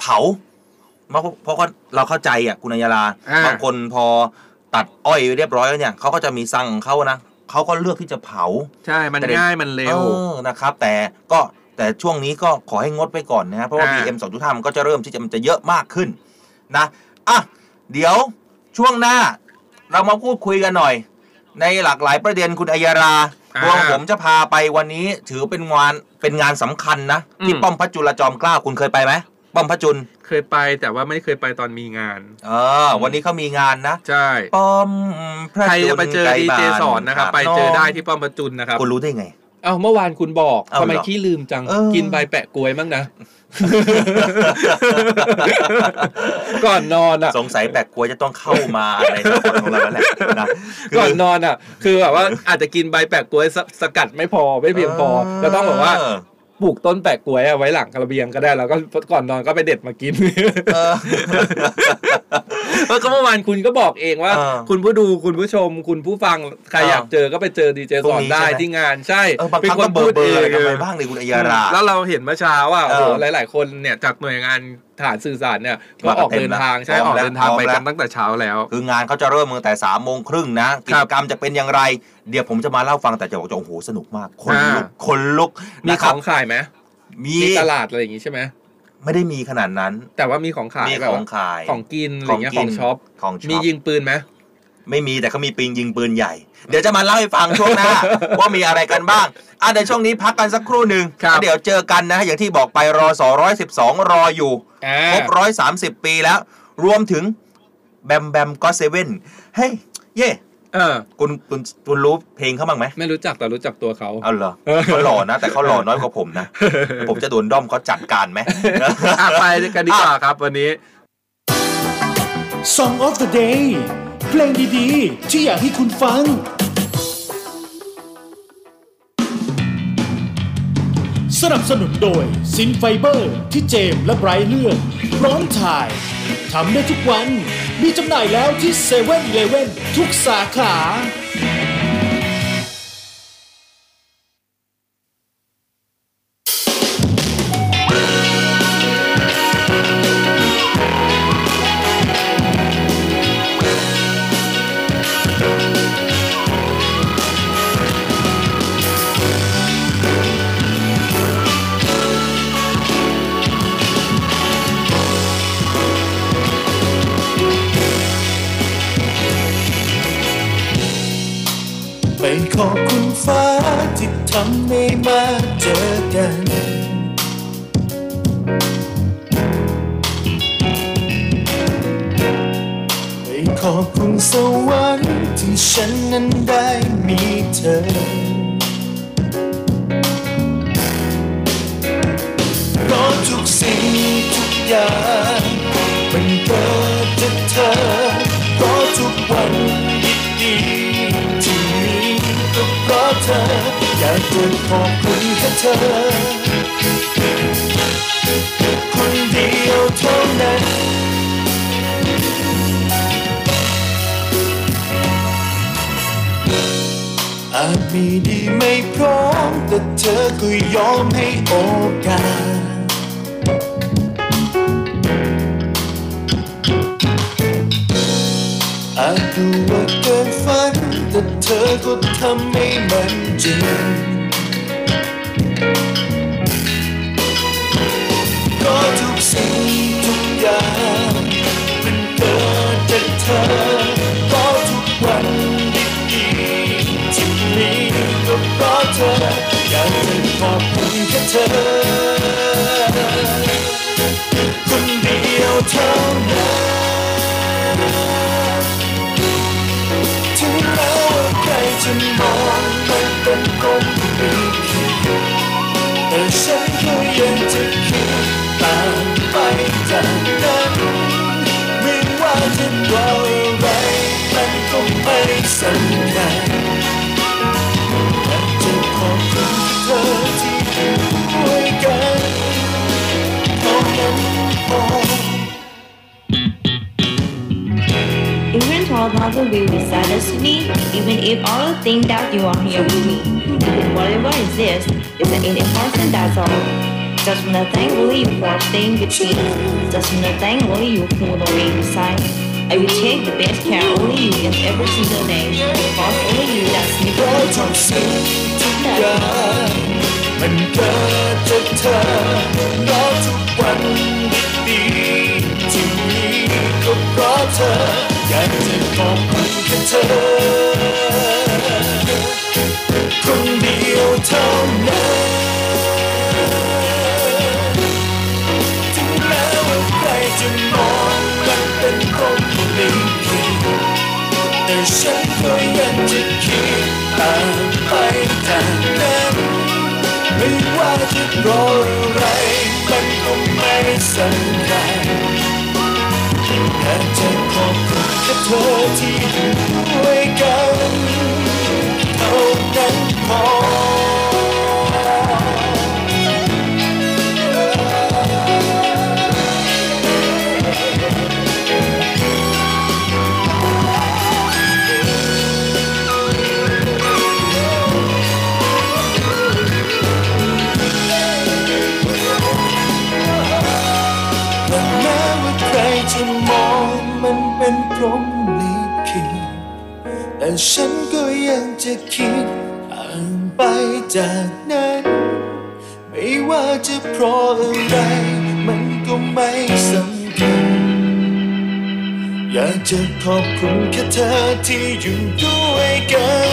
เผาเพราะเพราะว่าเราเข้าใจอะคุณอัยยาลาอ่า บางคนพอตัดอ้อยเรียบร้อยแล้วเนี่ยเขาก็จะมีสั่งของเขานะเขาก็เลือกที่จะเผา ใช่มันแต่เดี๋ยว ง่ายมันเร็ว เออนะครับ แต่ก็ แต่ช่วงนี้ก็ขอให้งดไปก่อนนะเพราะว่าอ่า PM 2.5มันก็จะเริ่มที่จะมันจะเยอะมากขึ้นนะอะเดี๋ยวช่วงหน้าเรามาพูดคุยกันหน่อย ในหลากหลายประเด็นคุณอัยยาราอ่าพวงผมจะพาไปวันนี้ถือเป็นงานเป็นงานสำคัญนะที่อืมป้อมพระจุลจอมเกล้าคุณเคยไปไหมป้อมพระจุลเคยไปแต่ว่าไม่เคยไปตอนมีงาน เออ วันนี้เขามีงานนะใช่ป้อมพระใครจุลจะไปเจอไกลดีบ้าเจสอนนะครับไปเจอได้ที่ป้อมประจุนนะครับคุณรู้ได้ไง เอ้าเมื่อวานคุณบอกเอาทำไมเหรอขี้ลืมจังเออกินใบแปะกล้วยมั้งนะ ก่อนนอนอะ สงสัยแปลกกลัวจะต้องเข้ามาในสปอตของเราแล้วแหละนะคืก่อนนอนอะ คือแบบว่าอาจจะกินใบแปะกล้วยสสกัดไม่พอไม่เพียงพอก็ต้องแบบว่าเออ ปลูกต้นแปะกล้วยเอาไว้หลังระเบียงก็ได้แล้วก็ก่อนนอนก็ไปเด็ดมากินเออแล้วก็เมื่อวานคุณก็บอกเองว่าเออคุณผู้ดูคุณผู้ชม คุณผู้ฟังใครเอออยากเจอก็ไปเจอดีเจพรุ่สงอนนี้ได้ใช่ไหมที่งานใช่เออบางครั้งก็เบอร์เบอร์อะไรกันไปบ้างเลยคุณอัยยาราแล้วเราเห็นเมื่อเช้าว่าโอ้โหเออหลาย ๆ คนเนี่ยจากหน่วยงาน ฐานสื่อสารเนี่ยก็มากันออกเดินทางเต็มแล้วใช่พร้อออมกแล้วเดินทางไปพร้อมแล้วกันตั้งแต่เช้าแล้ว คืองานเขาจะเริ่มตั้งแต่สามโมงครึ่งนะกิครัจบกรรมจะเป็นอย่างไร เดี๋ยวผมจะมาเล่าฟังแต่จะบอกจะโอ้โหสนุกมากคนลุกอ่าคนลุกมีนะขครับของขายไหมมีมีตลาดอะไรอย่างงี้ใช่ไหมไม่ได้มีขนาดนั้น แต่ว่ามีของขายมีแบบขอว่างขายของกินอะไรเงี้ยของช็อปของช็อปมียิงปืนไหมไม่มีแต่เขามีปืนยิงปืนใหญ่ เดี๋ยวจะมาเล่าให้ฟังช่วงหน้า ว่ามีอะไรกันบ้างอะเดี๋ยวช่วงนี้พักกันสักครู่หนึ่งครับแล้วเดี๋ยวเจอกันนะ อย่างที่บอกไปรอสอร้อยสิบสองรออยู่อ่าครบร้อยสามสิบปีแล้ว รวมถึงแบมแบม GOT7เฮ้ยเย่เออคุณคุณคุณรู้เพลงเขาบ้างไหมไม่รู้จักแต่รู้จักตัวเขาเอาเหรอเขาหล่อนะ แต่เขาหล่อน้อยกว่าผมนะ ผมจะโดนด้อมเขาจัดการไหมอะไปกันดีกว่าครับวันนี้ Song of the Day เพลงดีๆ ที่อยากให้คุณฟัง สนับสนุนโดยซินไฟเบอร์ที่เจมและไบรท์เลือกพร้อมถ่ายทำได้ทุกวัน มีจำหน่ายแล้วที่เซเว่นเลเว่นทุกสาขา ไปขอบคุณฟ้าที่ทำให้มาเจอกัน ไปขอบคุณสวรรค์ที่ฉันนั้นได้มีเธอ เพราะทุกสิ่งทุกอย่าง เธอ อยากจะขอบคุณแค่เธอ คนเดียวเท่านั้นอาจมีดีไม่พร้อม แต่เธอก็ยอมให้โอกาส อาจดู เธอก็ทำให้มันจริงก็ทุกสิ่งทุกอย่างมันเกิดจากเธอก็ทุกวันดีๆที่มีก็เพราะเธออยากจะขอบคุณแค่เธอคนเดียวเท่านั้น ฉันมองมันเป็นคงไม่ผิดแต่ฉันก็ยังจะคิดตามไปจากนั้นไม่ว่าจะเรา Even told not to be beside us to me, even if all the things that you are here with me. Even whatever exists is an important that's all. Just when I thank only you for staying between. Just when I thank only you for the way you sign. I will take the best care only you in every single day. Because only you that's me เพราะทุกสิ่งทุกอย่างมันเกิดจากเธอเพราะทุกวันดีๆที่มีก็เพราะเธอ อยากจะขอบคุณแค่เธอคนเดียวเท่านั้นถึงแม้ว่าใครจะมองมันเป็นคนไม่ผิดแต่ฉันก็ยังจะคิดตามไปจากนั้นไม่ว่าจะรออะไรมันก็ไม่สำคัญ แต่จะขอบคุณแค่เธอที่อยู่ด้วยกันเท่านั้นพอ ฉันก็ยังจะคิดอ่านไปจากนั้น ไม่ว่าจะเพราะอะไร มันก็ไม่สำคัญ อยากจะขอบคุณแค่เธอที่อยู่ด้วยกัน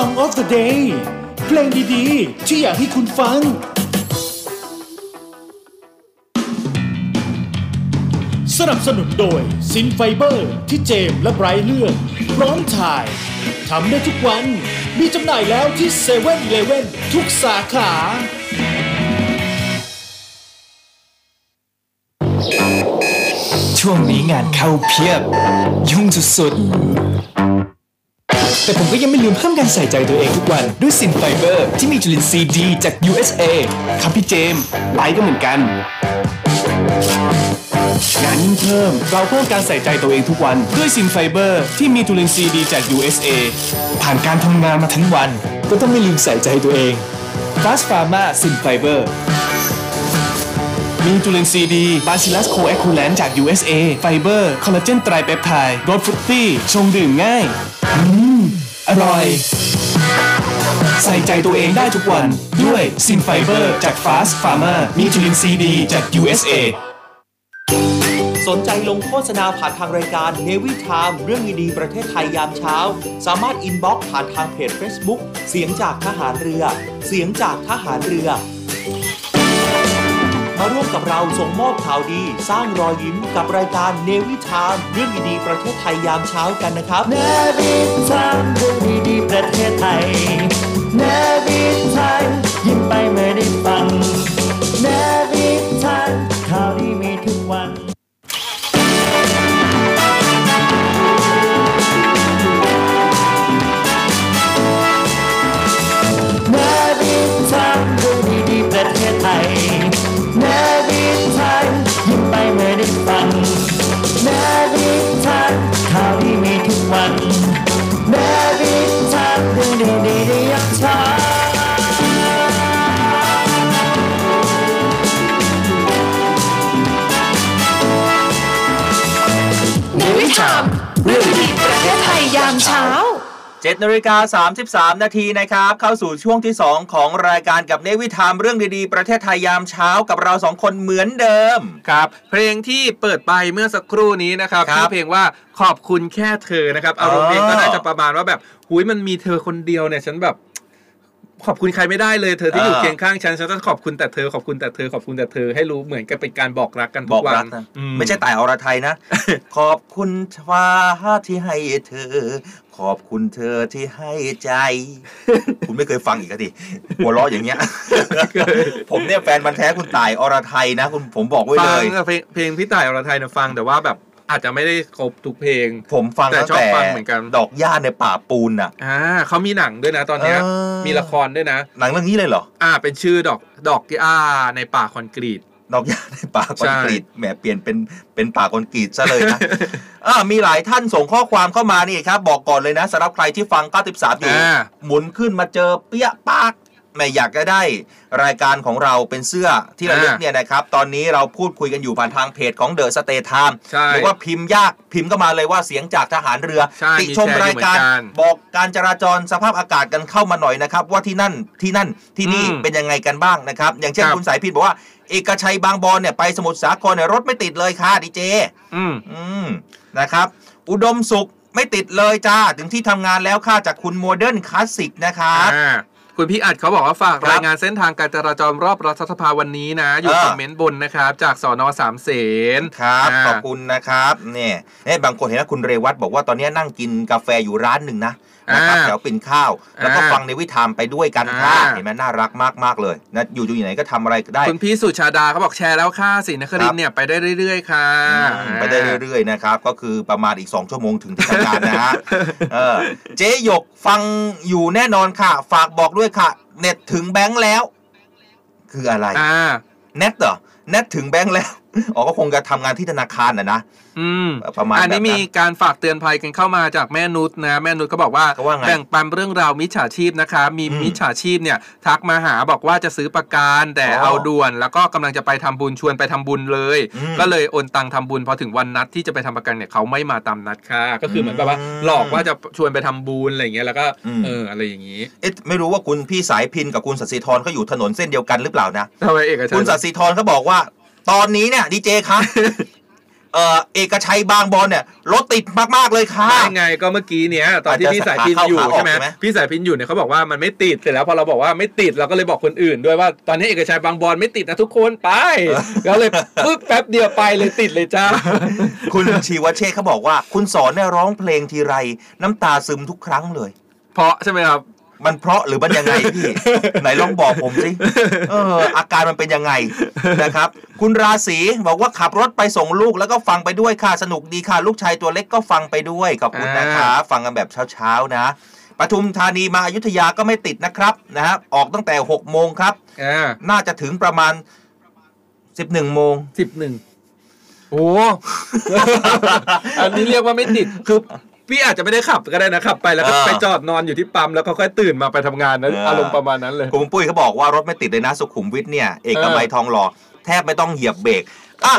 Song of the Day เพลงดีๆ ที่อยากให้คุณฟัง สนับสนุนโดยซินไฟเบอร์ที่เจมและไบรท์เลือกพร้อมถ่ายทำได้ทุกวัน มีจำหน่ายแล้วที่เซเว่นเลเว่นทุกสาขา ช่วงนี้งานเข้าเพียบ ยุ่งสุดๆ แต่ผมก็ยังไม่ลืมเพิ่มการใส่ใจตัวเองทุกวันด้วยซินไฟเบอร์ที่มีจุลินทรีย์ดีจาก USA ครับพี่เจมไบรท์ก็เหมือนกันงานยิ่งเพิ่ม เราเพิ่มการใส่ใจตัวเองทุกวัน ด้วยซินไฟเบอร์ที่มีจุลินทรีย์ดีจาก USA ผ่านการทำงานมาทั้งวัน ก็ต้องไม่ลืมใส่ใจตัวเอง Fast Pharma ซินไฟเบอร์มีจุลินทรีย์ดี Bacillus coagulans จาก USA ไฟเบอร์ คอลลาเจนไตรเปปไทด์รส fruity ชงดื่มง่าย อร่อย ใส่ใจตัวเองได้ทุกวันด้วยซินไฟเบอร์จาก Fast Pharma มีจุลินทรีย์ดีจาก USA สนใจลงโฆษณาผ่านทางรายการ Navy Time เรื่องดีๆประเทศไทยยามเช้า สามารถ inbox ผ่านทางเพจ Facebook เสียงจากทหารเรือ เสียงจากทหารเรือ มาร่วมกับเราส่งมอบข่าวดี สร้างรอยยิ้มกับรายการเนวิทามเรื่องดีๆประเทศไทยยามเช้ากันนะครับเนวิทามเรื่องดีๆประเทศไทยเนวิทามยิ้มไปเมื่อได้ฟังเนวิทามข่าวดีมีทุกวันเน วันเนวิทามเรื่องดีๆในยามเช้าเนวิชามเรื่องดีๆประเทศไทยยามเช้า 7นาฬิกา33 นาทีนะครับ เข้าสู่ช่วงที่ 2 ของรายการกับเนวิทามเรื่องดีๆ ประเทศไทยยามเช้ากับเราสองคนเหมือนเดิม ครับ เพลงที่เปิดไปเมื่อสักครู่นี้นะครับครับชื่อเพลงว่าขอบคุณแค่เธอนะครับอารมณ์เพลงก็น่าจะประมาณว่าแบบหุยมันมีเธอคนเดียวเนี่ยฉันแบบขอบคุณใครไม่ได้เลยเธอที่อยู่อ่าเคียงข้างฉันฉันจะขอบคุณแต่เธอขอบคุณแต่เธอขอบคุณแต่เธอให้รู้เหมือนกับเป็นการบอกรักกันทุบอกกวัรันกนะอืไม่ใช่ตายอรไทยนะ ขอบคุณฟ้าที่ให้เธอข อบคุณเธอที่ให้ใจ คุณไม่เคยฟังอีกอะดิหัวเราะอย่างเงี้ย ผมเนี่ยแฟนมันธุ์แท้คุณตายอรไทยนะ คุณผมบอกไว้ฟัเลงย อะเพลงเพลงพี่ต่ายอรไทยนะฟังแต่ว่าแบบอาจจะไม่ได้ครบทุกเพลง ผมฟังแต่ตั้งชอบแต่ฟังเหมือนกัน ดอกหญ้าในป่าปูนน่ะ อ่าเขามีหนังด้วยนะตอนเนี้ยเออ มีละครด้วยนะ หนังเรื่องนี้เลยเหรอ อ่าเป็นชื่อดอกดอกอ่าในป่าคอนกรีต ดอกหญ้าในป่าคอนกรีตใช่แหมเปลี่ยนเป็นเป็นป่าคอนกรีตซะเลยนะอ่ามีหลายท่านส่งข้อความเข้ามานี่ครับ บอกก่อนเลยนะสำหรับใครที่ฟัง 93 อยู่อ่าหมุนขึ้นมาเจอเปี้ยปาก ไม่อยากจะได้รายการของเราเป็นเสื้อที่ระลึกอ่าเนี่ยนะครับ ตอนนี้เราพูดคุยกันอยู่ผ่านทางเพจของ The State Time ใช่หรือว่าพิมพ์ยากพิมพ์เข้ามาเลยว่าเสียงจากทหารเรือใช่ติชมมีแชร์อยู่รายการเหมือนกันบอกการจราจรสภาพอากาศกันเข้ามาหน่อยนะครับ ว่าที่นั่นที่นั่นที่นี่อืมเป็นยังไงกันบ้างนะครับ อย่างเช่นครับคุณสายพินบอกว่าเอกชัยบางบอนเนี่ยไปสมุทรสาครเนี่ยรถไม่ติดเลยค่ะดีเจอืมอืมนะครับ อุดมสุขไม่ติดเลยจ้า ถึงที่ทำงานแล้วค่ะจากคุณ Modern Classic นะครับอ่า คุณพี่อัดเขาบอกว่าฝากครับรายงานเส้นทางการจราจรรอบรัฐสภาวันนี้นะ อยู่เออคอมเมนต์บนนะครับ จากสอนอสามเสนครับาขอบคุณนะครับเนี่ยเอ้ยบางคนเห็นนะคุณเรวัตบอกว่าตอนนี้นั่งกินกาแฟอยู่ร้านหนึ่งนะ นะครับอ่าแถวปิ่นข้าว แล้วก็อ่าฟังในวิธามไปด้วยกันค่ะอ่าเห็นไหมน่ารักมากมากๆเลยนะอยู่อยู่ไหนก็ทำอะไรก็ได้คุณพี่สุชาดาเขาบอกแชร์แล้วค่ะสินครินทร์เนี่ยไปได้เรื่อยๆค่ะอืมไปได้เรื่อยๆนะครับก็คือประมาณอีก 2 ชั่วโมงถึงที่ทำงานนะฮะเออเจ๊หยกฟังอยู่แน่นอนค่ะ ฝากบอกด้วยค่ะ เน็ตถึงแบงค์แล้ว คืออะไรอ่าเน็ตเหรอเน็ตถึงแบงค์แล้ว อ๋อก็คงจะทำงานที่ธนาคารนะนะอืม ประมาณอันนี้แบบนั้นมีการฝากเตือนภัยกันเข้ามาจากแม่นุชนะแม่นุชก็บอกว่าเขาว่าไงแบ่งปันเรื่องราวมิจฉาชีพนะคะ มีอืมมิจฉาชีพเนี่ยทักมาหาบอกว่าจะซื้อประกันแต่อ๋อเอาด่วน แล้วก็กำลังจะไปทำบุญชวนไปทำบุญเลย อืมก็เลยโอนตังค์ทำบุญพอถึงวันนัดที่จะไปทำประกันเนี่ยเขาไม่มาตามนัดค่ะ ก็คือเหมือนแบบว่าอืมหลอกว่าจะชวนไปทำบุญอะไรอย่างเงี้ยแล้วก็อืม เอออะไรอย่างงี้เอ๊ะไม่รู้ว่าคุณพี่สายพินกับคุณสัสิธรเขาอยู่ถนนเส้นเดียวกันหรือเปล่านะ ทำไมเอกชัยคุณสัสิธรเขาบอกว่า ตอนนี้เนี่ยดีเจคะเอ่อเอกชัยบางบอลเนี่ยรถติดมากๆเลยค่ะได้ไงก็เมื่อกี้เนี้ยตอนที่อาจจะพี่สายพินขาเข้าอยู่ขาออกใช่ไหมใช่ไหมพี่สายพินอยู่เนี่ยเขาบอกว่ามันไม่ติดเสร็จแล้วพอเราบอกว่าไม่ติดเราก็เลยบอกคนอื่น ด้วยว่าตอนนี้เอกชัยบางบอลไม่ติดนะทุกคนไปก็เลยปึ๊บแป๊บเดียวไปเลยติดเลยจ้าคุณชีวเชษฐ์เขาบอกว่า คุณสอนเนี่ยร้องเพลงทีไร น้ำตาซึมทุกครั้งเลย เพราะใช่ไหมครับ มันเพราะหรือมันยังไงพี่ไหนลองบอกผมสิเอออาการมันเป็นยังไงนะครับ คุณราศีบอกว่าขับรถไปส่งลูกแล้วก็ฟังไปด้วยค่ะสนุกดีค่ะลูกชายตัวเล็กก็ฟังไปด้วยขอบคุณนะคะฟังกันแบบเช้าๆนะปทุมธานีมาอยุธยาก็ไม่ติดนะครับนะครับออกตั้งแต่6โมงครับอ่าน่าจะถึงประมาณ 11โมงสิบหนึ่งโอ้อันนี้เรียกว่าไม่ติดคือ พี่อาจจะไม่ได้ขับก็ได้นะขับไปแล้วก็เออไปจอดนอนอยู่ที่ปั๊มแล้วก็ค่อยตื่นมาไปทำงานนะเออออารมณ์ประมาณนั้นเลยคุณปุ้ยเขาบอกว่ารถไม่ติดเลยนะสุขุมวิทเนี่ยเอกมัยทองหล่อแทบไม่ต้องเหยียบเบรกอะ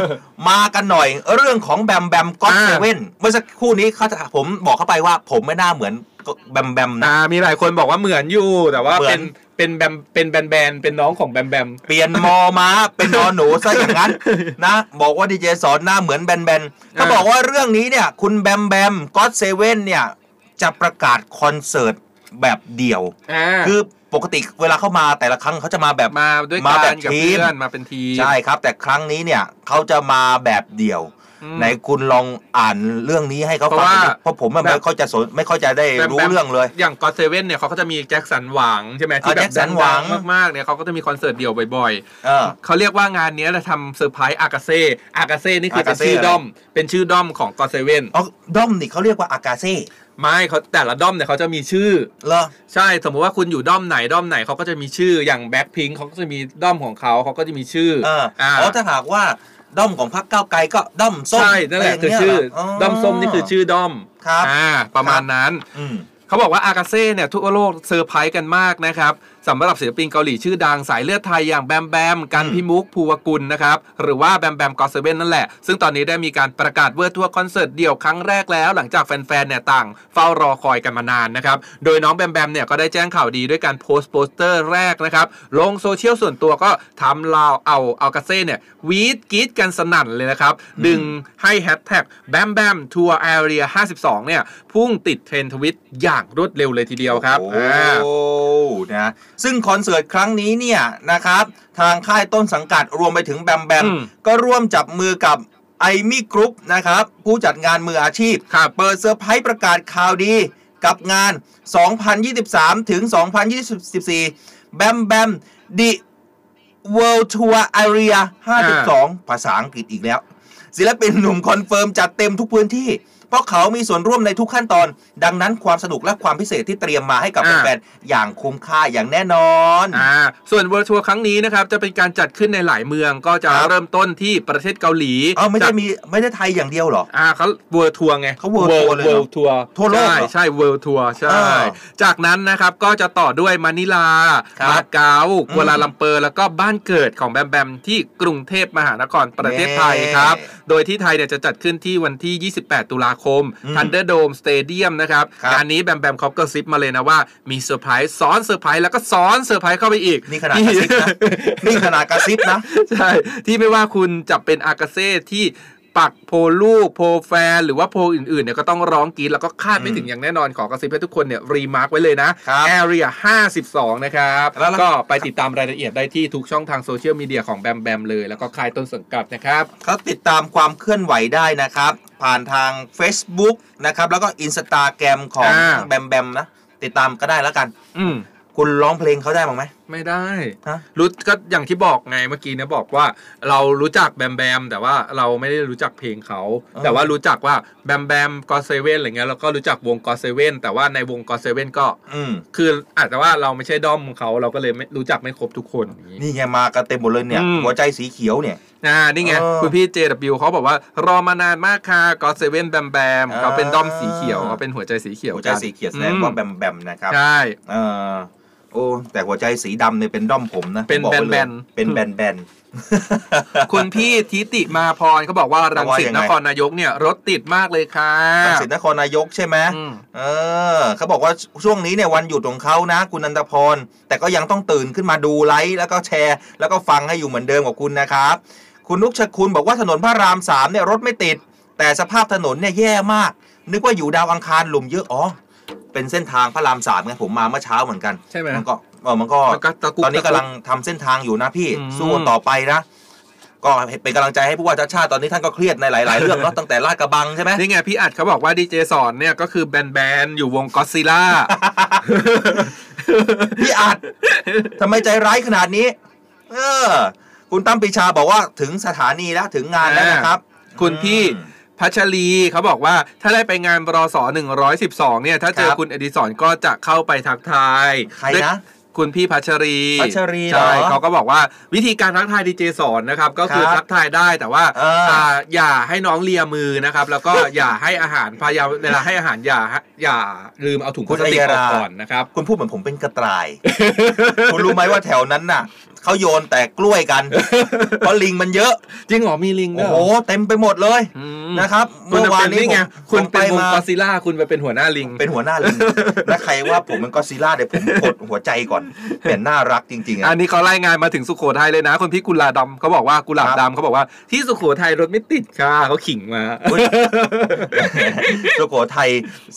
มากันหน่อยเรื่องของแบมแบมก็อตอ่าเซเว่นเมื่อสักครู่นี้เขาจะผมบอกเข้าไปว่าผมไม่น่าเหมือน แบมแบมนะ อ่ามีหลายคนบอกว่าเหมือนอยู่ แต่ว่าเหมืเป็อน นเป็นแบมเป็นแบนแบนเป็นน้องของแบมแบม เปลี่ยนมอมาเป็นนอหนูซะอย่างนั้น นะ บอกว่าดีเจสอนหน้าเหมือนแบนแบนเขาบอกว่าเรื่องนี้เนี่ย คุณแบมแบมก็อตเซเว่นเนี่ย จะประกาศคอนเสิร์ตแบบเดี่ยว อ่า คือ ปกติเวลาเข้ามาแต่ละครั้งเขาจะมาแบบมาด้วยมากัแบนบกับทีมเพื่อนมาเป็นทีมใช่ครับ แต่ครั้งนี้เนี่ยเขาจะมาแบบเดี่ยวอืมไหนคุณลองอ่านเรื่องนี้ให้เขาฟังหน่อยดิเพเพราะว่าราะผมอะแบบไม่ค่อยจะสนไม่ค่อยจะได้แบบรู้แบบเรื่องเลย อย่าง GOT7 เนี่ยเขาก็จะมีแจ็คสันหวังใช่ไหมที่อ่าแบบแจ็คสันหวังดังๆมากๆเนี่ยเขาก็จะมีคอนเสิร์ตเดี่ยวบ่อยเออๆเขาเรียกว่างานเนี้ยจะทำเซอร์ไพรส์อากาเซ่อากาเซ่นี่คือเป็น Agase ชื่ออะไรด้อม เป็นชื่อด้อมของ GOT7 อ๋อด้อมนี่เขาเรียกว่าอากาเซ่ไม่เขาแต่ละด้อมเนี่ยเขาจะมีชื่อเหรอใช่สมมติว่าคุณอยู่ด้อมไหนด้อมไหนเขาก็จะมีชื่ออย่างแบ็คพิงเขาก็จะมีด้อมของเขาเขาก็จะมีชื่อเอออ่าอ๋อถ้าหากว่าด้อมของพรรคก้าวไกลก็ด้อมส้มใช่นั่นแหละไรคืออย่างชื่อเงี้ยเหรด้อมส้มนี่คือชื่อด้อมครับอ่าประมาณนั้นอืมเขาบอกว่าอากาเซ่เนี่ยทั่วโลกเซอร์ไพรส์กันมากนะครับสำหรับศิลปินเกาหลีชื่อดังสายเลือดไทยอย่างแบมแบมกันต์พิมุกต์ภูวกุลนะครับหรือว่าแบมแบม GOT7นั่นแหละ ซึ่งตอนนี้ได้มีการประกาศ World Tour คอนเสิร์ตเดี่ยวครั้งแรกแล้ว หลังจากแฟนๆเนี่ยต่างเฝ้ารอคอยกันมานานนะครับโดยน้องแบมแบมเนี่ยก็ได้แจ้งข่าวดีด้วยการโพสต์โปสเตอร์แรกนะครับลงโซเชียลส่วนตัวก็ทำเหล่าเอาอากาเซ่เนี่ยหวีดกรี๊ดกันสนั่นเลยนะครับดึงให้แฮชแท็กแบมแบม Tour Area 52เนี่ยพุ่งติดเทรนด์ทวิตอย่างรวดเร็วเลยทีเดียวครับโอ้อ่านะ ซึ่งคอนเสิร์ตครั้งนี้เนี่ยนะครับทางค่ายต้นสังกัดรวมไปถึงแบมแบมอืมก็ร่วมจับมือกับไอมี่กรุ๊ปนะครับผู้จัดงานมืออาชีพครับเปิดเซอร์ไพรส์ประกาศข่าวดีกับงาน 2023 ถึง 2024 แบมแบม The World Tour Area 52 ภาษาอังกฤษอีกแล้ว ศิลปินหนุ่มคอนเฟิร์มจัดเต็มทุกพื้นที่ เพราะเขามีส่วนร่วมในทุกขั้นตอน ดังนั้นความสนุกและความพิเศษที่เตรียมมาให้กับอ่าแฟนๆอย่างคุ้มค่าอย่างแน่นอนอ่าส่วน World Tour ครั้งนี้นะครับจะเป็นการจัดขึ้นในหลายเมืองก็จะครับเริ่มต้นที่ประเทศเกาหลีเอ้าไม่ได้จากมีไม่ได้ไทยอย่างเดียวเหรออ่าเขา World Tour ไงเขา World Tour เลยเหรอ World Tour ทั่วโลกใช่เหรอใช่ World Tour ใช่อ่าจากนั้นนะครับก็จะต่อด้วยมะนิลาครับมาเก๊าอืมกัวลาลัมเปอร์แล้วก็บ้านเกิดของแบมแบมที่กรุงเทพมหานครประเทศไทยครับเย้โดยที่ไทยเนี่ยจะจัดขึ้นที่วันที่ 28 ตุลาคมอืม Thunder Dome Stadium นะครับครับงานนี้แบมแบมเขากระซิบมาเลยนะว่ามีเซอร์ไพรส์ซ้อนเซอร์ไพรส์แล้วก็ซ้อนเซอร์ไพรส์เข้าไปอีก นี่ขนาดกระซิบนะนี่ขนาดกระซิบนะ ใช่ ที่ไม่ว่าคุณจะเป็นอากาเซ่ที่ ปักโพลลูกโพลแฟน หรือว่าโพอื่นๆเนี่ยก็ต้องร้องกรี๊ดแล้วก็คาดไม่ถึงอย่างแน่นอนขอกระซิบให้ทุกคนเนี่ย remark ไว้เลยนะครับ Area 52 นะครับแล้วแล้วก็ไปติดตามรายละเอียดได้ที่ทุกช่องทางโซเชียลมีเดียของแบมแบมเลย แล้วก็ค่ายต้นสังกัดนะครับเขาติดตามความเคลื่อนไหวได้นะครับ ผ่านทาง Facebook นะครับแล้วก็อินสตาแกรมของอ่าแบมแบมนะติดตามก็ได้แล้วกัน อืมคุณร้องเพลงเขาได้บ้างไหม ไม่ได้ฮะ รู้ก็อย่างที่บอกไงเมื่อกี้เนี่ยบอกว่า เรารู้จักแบมแบมแต่ว่าเราไม่ได้รู้จักเพลงเขาแต่ว่ารู้จักว่าแบมแบม GOT7 อะไรเงี้ยแล้วก็รู้จักวง GOT7 แต่ว่าในวง GOT7 ก็ อืมคืออาจจะว่าเราไม่ใช่ด้อมเขาเราก็เลยไม่รู้จักไม่ครบทุกคนอย่างนี้ นี่ไงมากันเต็มหมดเลยเนี่ย อืม หัวใจสีเขียวเนี่ย อ่านี่ไงเออคุณพี่ JW เขาบอกว่ารอมานานมากค่ะ GOT7 แบมแบมอ่า เขาเป็นด้อมสีเขียวเขาเป็นหัวใจสีเขียวหัวใจกันสีเขียวแสดงว่าแบมแบมนะครับ ใช่ เออ โอ้แต่หัวใจสีดำเนี่ยเป็นด้อมผมนะเป็นผมบอกไว้เลยแบนๆ เป็นแบนแบน คุณพี่ทิติมาพรเขาบอกว่ารังสิตว่ายังไง นครนายกเนี่ยรถติดมากเลยค่ะรังสิตนครนายกใช่ไหม อืม เออเขาบอกว่าช่วงนี้เนี่ยวันหยุดของเขานะ คุณนันทพร แต่ก็ยังต้องตื่นขึ้นมาดูไลฟ์แล้วก็แชร์ แล้วก็ฟังให้อยู่เหมือนเดิมกับคุณนะครับ คุณนุกชคุณบอกว่าถนนพระรามสามเนี่ยรถไม่ติด แต่สภาพถนนเนี่ยแย่มาก นึกว่าอยู่ดาวอังคารหลุมเยอะอ๋อ เป็นเส้นทางพระรามสามไงผมมาเมื่อเช้าเหมือนกันใช่ไหมมันก็เออมันก็มันก็ตะกุกตอนนี้ตะกุกำกลังทำเส้นทางอยู่นะพี่อืมสู้กันต่อไปนะก็เป็นกำลังใจให้ผู้ว่าชาติชาติตอนนี้ท่านก็เครียดในหลาย ๆ เรื่องเนาะตั้งแต่ลาดกระบังใช่ไหมนี่ไงพี่อัดเขาบอกว่าดีเจสอนเนี่ยก็คือแบนแบนๆอยู่วงก็ซิล่าพี่อัดทำไมใจร้ายขนาดนี้ เออ คุณตั้มปรีชาบอกว่าถึงสถานีแล้วถึงงานแล้วนะครับ คุณพี่อืม พัชรีเขาบอกว่าถ้าได้ไปงานบรส112 เนี่ย ถ้าเจอครับคุณเอดิสอนก็จะเข้าไปทักทาย ใครนะด้วยคุณพี่พัชรีพัชรีเหรอใช่เขาก็บอกว่าวิธีการทักทายดีเจสอนนะครับ ก็คือครับทักทายได้แต่ว่าเอออ่าอย่าให้น้องเลียมือนะครับ แล้วก็อย่าให้อาหารพยายามเวลาให้อาหารอย่าอย่าลืมเอาถุงพลาสติกออกก่อนนะครับ คุณพูดเหมือนผมเป็นกระต่าย คุณรู้ไหมว่าแถวนั้นน่ะ เขาโยนแต่กล้วยกันเพราะลิงมันเยอะ จริงเหรอมีลิงด้โอ้วยโหเหรอเต็มไปหมดเลยอืมนะครับคุณเมื่อวานเป็นนี้นี่ไงผมคุณผมเป็นวงมากอซิล่าคุณไปเป็นหัวหน้าลิง เป็นหัวหน้าลิงและใครว่าผมเป็นกอดซิลล่าเดี๋ยวผมกดหัวใจก่อนเป็นน่ารักจริงๆอัอะนนี้เขารายงานมาถึงสุโขทัยเลยนะคนพี่กุลาดำเขาบอกว่ากุหลาบครับดำเขาบอกว่าที่สุโขทัยรถไม่ติดค่ะเขาขิงมาอุ๊ยสุโขทัย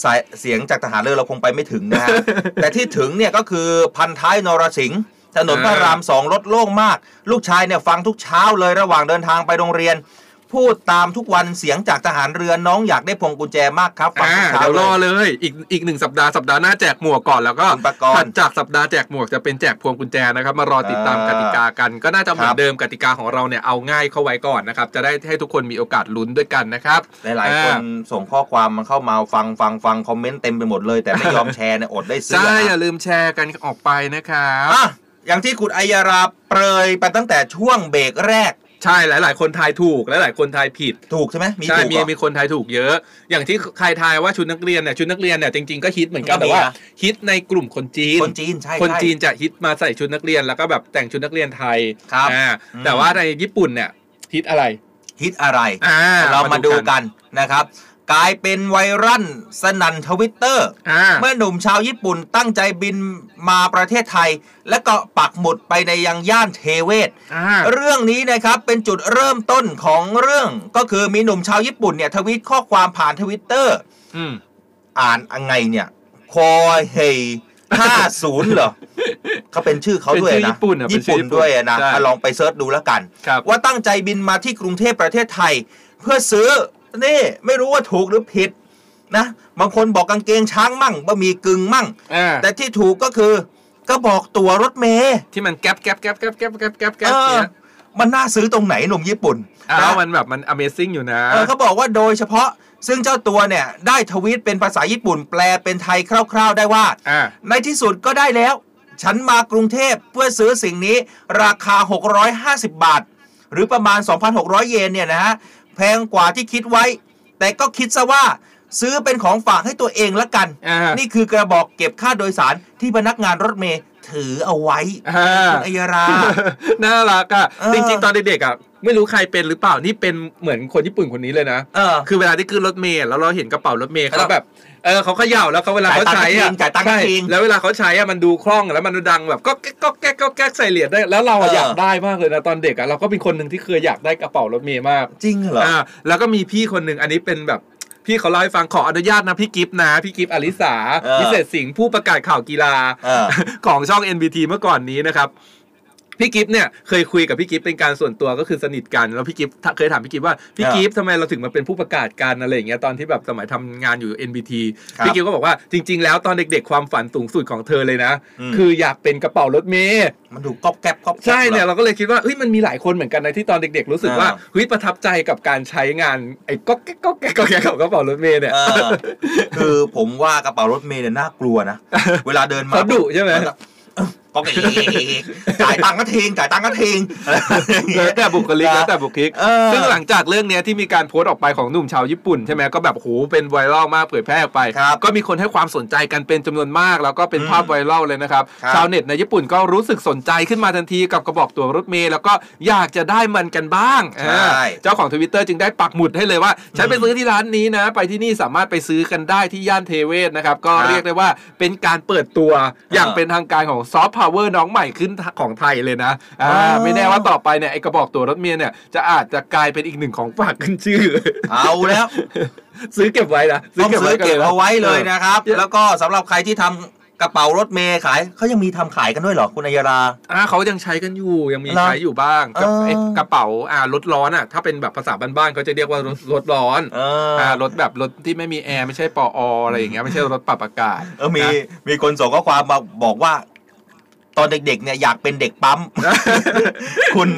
สายเสียงจากทหารเรือเราคงไปไม่ถึงนะฮะแต่ที่ถึงเนี่ยก็คือพันท้ายนรสิงห์ ถนนพระรามสองรถโล่งมาก ลูกชายเนี่ยฟังทุกเช้าเลยระหว่างเดินทางไปโรงเรียน พูดตามทุกวันเสียงจากทหารเรือน้องอยากได้พวงกุญแจมากครับฟังอ่าทุกเช้าเดี๋ยวรอเลยเลยอีกอีกหนึ่งสัปดาห์สัปดาห์หน้าแจกหมวกก่อนแล้วก็คุณปกรณ์ถัดจากสัปดาห์แจกหมวกจะเป็นแจกพวงกุญแจนะครับมารอติดตามกติกากัน ก็น่าจะเหมือครันบ เดิมกติกาของเราเนี่ยเอาง่ายเข้าไว้ก่อนนะครับจะได้ให้ทุกคนมีโอกาสลุ้นด้วยกันนะครับ หลายๆคนส่งข้อความมาเข้ามาฟังฟังฟังคอมเมนต์เต็มไปหมดเลย แต่ไม่ยอมแชร์เนี่ยอดได้ซื้อใช่นะอย่าลืมแชร์กันออกไปนะครับ อะ อย่างที่คุณอัยยาราเปรยไปตั้งแต่ช่วงเบรกแรก ใช่หลาย ๆ คนทายถูกหลายๆคนทายผิด ถูกใช่ไหมมีใช่ถูกมีเหรอ มีคนทายถูกเยอะ อย่างที่ใครทายว่าชุดนักเรียนเนี่ยชุดนักเรียนเนี่ยจริงๆก็ฮิตเหมือนกันก็มีแต่ว่านะ ฮิตในกลุ่มคนจีน คนจีนใช่คนใช่ จีนจะฮิตมาใส่ชุดนักเรียนแล้วก็แบบแต่งชุดนักเรียนไทยครับอ่าอืม แต่ว่าในญี่ปุ่นเนี่ยฮิตอะไรฮิตอะไร อ่าเรามาดูกันนะครับ กลายเป็นไวรัลสนั่นทวิตเตอร์อ่าเมื่อหนุ่มชาวญี่ปุ่นตั้งใจบินมาประเทศไทย และก็ปักหมุดไปในยังย่านเทเวศร์อ่าเรื่องนี้นะครับเป็นจุดเริ่มต้นของเรื่องก็คือมีหนุ่มชาวญี่ปุ่นเนี่ยทวีตข้อความผ่านทวิตเตอร์อืมอ่านยังไงเนี่ยคอเฮยห้าศูนย์เหรอเขาเป็นชื่อเขาด้วยเป็นชื่อนะ ญี่ปุ่นอะเป็นญี่ชื่อปุ่นญี่ปุ่นด้วยนะใช่อะลองไปเซิร์ชดูแล้วกันครับว่าตั้งใจบินมาที่กรุงเทพประเทศไทย เพื่อซื้อ นี่ไม่รู้ว่าถูกหรือผิดนะบางคนบอกกางเกงช้างมั่งบะหมี่กึ่งมั่งอ่าแต่ที่ถูกก็คือก็บอกตั๋วรถเมย์ที่มันแก๊บแก๊บแก๊บแก๊บแก๊บแก๊บแก๊บแก๊เอบอเนี่ยมันน่าซื้อตรงไหนหนุ่มญี่ปุ่นอ้านะวมันแบบมัน Amazing อยู่นะเออเขาบอกว่าโดยเฉพาะซึ่งเจ้าตัวเนี่ยได้ทวีตเป็นภาษาญี่ปุ่น แปลเป็นไทยคร่าว ๆ ได้ว่าอ่า ในที่สุดก็ได้แล้ว ฉันมากรุงเทพเพื่อซื้อสิ่งนี้ราคา 650 บาท หรือประมาณ 2,600 เยนเนี่ยนะฮะ แพงกว่าที่คิดไว้ แต่ก็คิดซะว่าซื้อเป็นของฝากให้ตัวเองละกันอ่านี่คือกระบอกเก็บค่าโดยสารที่พนักงานรถเมย์ถือเอาไว้อ่าคุณอัยรา น่ารักอะเออจริงๆ ตอนเด็กๆอะไม่รู้ใครเป็นหรือเปล่า นี่เป็นเหมือนคนญี่ปุ่นคนนี้เลยนะเออคือเวลาที่ขึ้นรถเมล์แล้วเราเห็นกระเป๋ารถเมล์แล้วเขาแบบ เออเขาเขย่าแล้วเขาเวลาเขาใช้อะจ่ายตังค์ให้ใช่จริงแล้วเวลาเขาใช้อะมันดูคล่องแล้วมันดังแบบก็แก๊กก็แก๊กก็แก๊กใส่เหรียญได้แล้วเราอะเออออยากได้มากเลยนะตอนเด็กอะเราก็เป็นคนหนึ่งที่เคยอยากได้กระเป๋ารถเมล์มากจริงเหรออ่าแล้วก็มีพี่คนหนึ่งอันนี้เป็นแบบพี่เขาเล่าให้ฟังขออนุญาตนะพี่กิฟต์นะพี่กิฟต์อลิสาเออพิเศษสิงห์ผู้ประกาศข่าวกีฬาเออของช่อง NBT เมื่อก่อนนี้นะครับ พี่กิฟต์เนี่ยเคยคุยกับพี่กิฟต์เป็นการส่วนตัวก็คือสนิทกัน แล้วพี่กิฟต์เคยถามพี่กิฟต์ว่าพี่อ่ากิฟต์ทำไมเราถึงมาเป็นผู้ประกาศการอะไรอย่างเงี้ยตอนที่แบบสมัยทำงานอยู่ NBT ครับพี่กิฟต์ก็บอกว่าจริง ๆ แล้วตอนเด็กๆความฝันสูงสุดของเธอเลยนะอืมคืออยากเป็นกระเป๋ารถเมย์มันดูก๊อบแก๊บก๊อบแก๊บใช่เนี่ยหรอเราก็เลยคิดว่าเฮ้ยมันมีหลายคนเหมือนกันนะที่ตอนเด็ก ๆ รู้สึกว่าอ่าเฮ้ยประทับใจกับการใช้งานไอ้ก๊อกแก๊กก๊อกแก๊กก๊อกแก๊กของกระเป๋ารถเมย์เนี่ยเออคือผมว่ากระเป๋ารถเมล์เนี่ยน่ากลัวนะ เวลาเดินมาเขาดุใช่ไหมน ก็เอ้าก็เอกจ่ายตังค์ก็ทิ้งจ่ายตังค์ก็ทิ้งอะไรอย่างเงี้แล้ยวแต่บุคลิกแล้วแต่บุคลิกเออซึ่งหลังจากเรื่องเนี้ยที่มีการโพสต์ออกไปของหนุ่มชาวญี่ปุ่นใช่ไหมก็แบบโหเป็นไวรัลมากเผยแพร่ออกไปครับก็มีคนให้ความสนใจกันเป็นจำนวนมาก แล้วก็เป็นอืมภาพไวรัลเลยนะครับครับ ชาวเน็ตในญี่ปุ่นก็รู้สึกสนใจขึ้นมาทันทีกับกระบอกตัวรถเมล์แล้วก็อยากจะได้มันกันบ้างใช่อ่าเจ้าของทวิตเตอร์จึงได้ปักหมุดให้เลยว่าฉันไปซื้อที่ร้านนี้นะ ไปที่นี่สามารถไปซื้อกันได้ที่ย่านเทเวศร์นะครับก็ครับเรียกได้ว่าเป็นการเปิดตัวอย่างอ่าเป็นทางการของซอฟต์พาวเวอร์น้องใหม่ขึ้นของไทยเลยนะอ่าอ๋อไม่แน่ว่าต่อไปเนี่ยไอ้กระบอกตั๋วรถเมล์เนี่ยจะอาจจะกลายเป็นอีกหนึ่งของฝากขึ้นชื่อ เอาแล้ว ซื้อเก็บไว้นะต้องซื้อเก็บเอาไว้เลยนะนะครับ แล้วก็สำหรับใครที่ทำกระเป๋ารถเมล์ขายเขายังมีทำขายกันด้วยเหรอคุณอัยราอ่าเขายังใช้กันอยู่ยังมีเหรอใช้อยู่บ้างกับเออไอ้กระเป๋าอ่ารถร้อนอะถ้าเป็นแบบภาษาบ้านๆเขาจะเรียกว่ารถรถร้อนเอออ่ารถแบบรถที่ไม่มีแอร์ไม่ใช่ปออะไรอย่างเงี้ยไม่ใช่รถปรับอากาศเออมีนะมีคนส่งข้อความมาบอกว่า ตอนเด็กๆเนี่ยอยากเป็นเด็กปั๊ม คุณ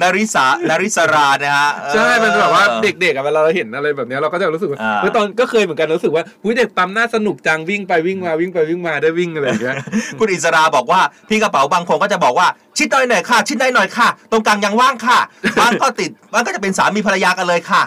นาริสานาริสรานะฮะเออใช่มันแบบว่าเด็กๆอะเวลาเราเห็นอะไรแบบเนี้ยเราก็จะรู้สึกว่าอ่าเมื่อตอนก็เคยเหมือนกันรู้สึกว่าหุ้ยเด็กปั๊มน่าสนุกจังวิ่งไปวิ่งมาวิ่งไปวิ่งมาได้วิ่งอะไรอย่างเงี้ยคุณอิสราบอกว่าพี่กระเป๋าบางคนก็จะบอกว่า ชิดหน่อยหน่อยค่ะ ชิดหน่อยหน่อยค่ะ ตรงกลางยังว่างค่ะบางก็ติดบางก็จะเป็นสามีภรรยากันเลยค่ะ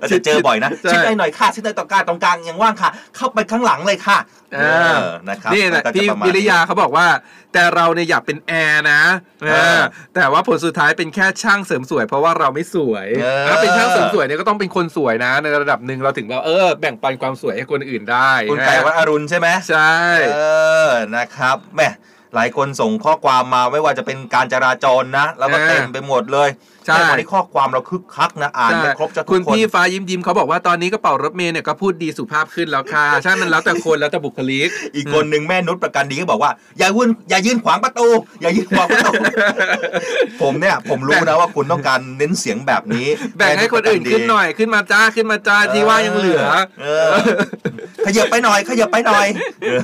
เราจะเจอบ่อยนะใช่ชิดหน่อยหน่อยค่ะชิดหน่อยตรงกลางตรงกลางยังว่างค่ะ เข้าไปข้างหลังเลยค่ะอ่าเออนะครับนี่แหละก็จพี่ประมณวิริยาเขาบอกว่า แต่เราเนี่ยอยากเป็นแอร์นะเออเออแต่ว่าผลสุดท้ายเป็นแค่ช่างเสริมสวย เพราะว่าเราไม่สวยเออถ้าเป็นช่างเสริมสวยเนี่ยก็ต้องเป็นคนสวยนะ ในระดับหนึ่งเราถึงเราเออแบ่งปันความสวยให้คนอื่นได้คุณไก่วัดอรุณใช่ไหมใช่เออนะครับแหม่ หลายคนส่งข้อความมาไม่ว่าจะเป็นการจราจรนะ แล้วก็เออเต็มไปหมดเลย ใช่แต่วันนี้ข้อความเราคึกคักนะอ่านไม่ครบจะทุคุกณคนพี่ฟ้ายิ้มยิ้มเขาบอกว่าตอนนี้กระเป๋ารถเมย์เนี่ยก็พูดดีสุภาพขึ้นแล้วค่ะใช่มันแล้วแต่คนแล้วแต่บุคลิก อีกคนหนึ่งแม่นุชประกันดีก็บอกว่าอย่ายื่นอย่ายื่นขวางประตูอย่ายื่นขวางประตูผมเนี่ยผมรู้นะว่าคุณต้องการเน้นเสียงแบบนี้ แบ่งให้คนอื่นขึ้นหน่อยขึ้นมาจ้าขึ้นมาจ้าที่ว่ายังเหลือเออขยับไปหน่อยขยับไปหน่อยเออ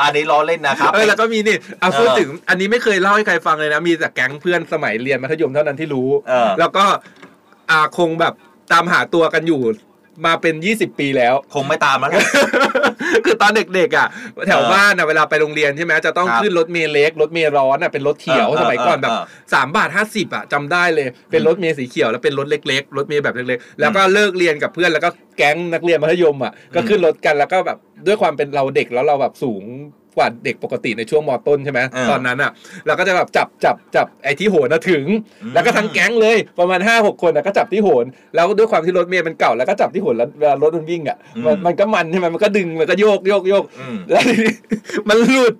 อันนี้ล้อเล่นนะครับเออแล้วก็มีนี่เอาเออพูดถึงอันนี้ไม่เคยเล่าให้ใครฟังเลยนะมีแต่แก๊งเพื่อนสมัยเรียนมัธยมเท่านั้นที่รู้ เออ แล้วก็อ่าคงแบบตามหาตัวกันอยู่มาเป็น 20 ปีแล้ว คงไม่ตามแล้วแหละ คือตอนเด็กๆอะแถวเออบ้านอะเวลาไปโรงเรียนใช่ไหมจะต้องครับขึ้นรถเมล์เล็กรถเมล์ร้อนอะเป็นรถเขียวเออสมัยก่อนแบบเออสามบาทห้าสิบอะจำได้เลยเป็นรถเมล์สีเขียวแล้วเป็นรถเล็กๆรถเมล์แบบเล็กๆ แล้วก็เลิกเรียนกับเพื่อนแล้วก็แก๊งนักเรียนมัธยมอะก็ขึ้นรถกันแล้วก็แบบด้วยความเป็นเราเด็กแล้วเราแบบสูง กว่าเด็กปกติในช่วงมต้นใช่ไหมเออตอนนั้นอะเราก็จะแบบจับจับจับไอ้ที่โหนน่ะถึงอืมแล้วก็ทั้งแก๊งเลยประมาณห้าหกคนอะก็จับที่โหน แล้วด้วยความที่รถเมล์มันเก่าแล้วก็จับที่โหนแล้วเวลารถมันวิ่งอะมันมันก็มันใช่ไหมมันก็ดึงมันก็โยกโยกโยกอืมแล้วทีนี้มันหลุด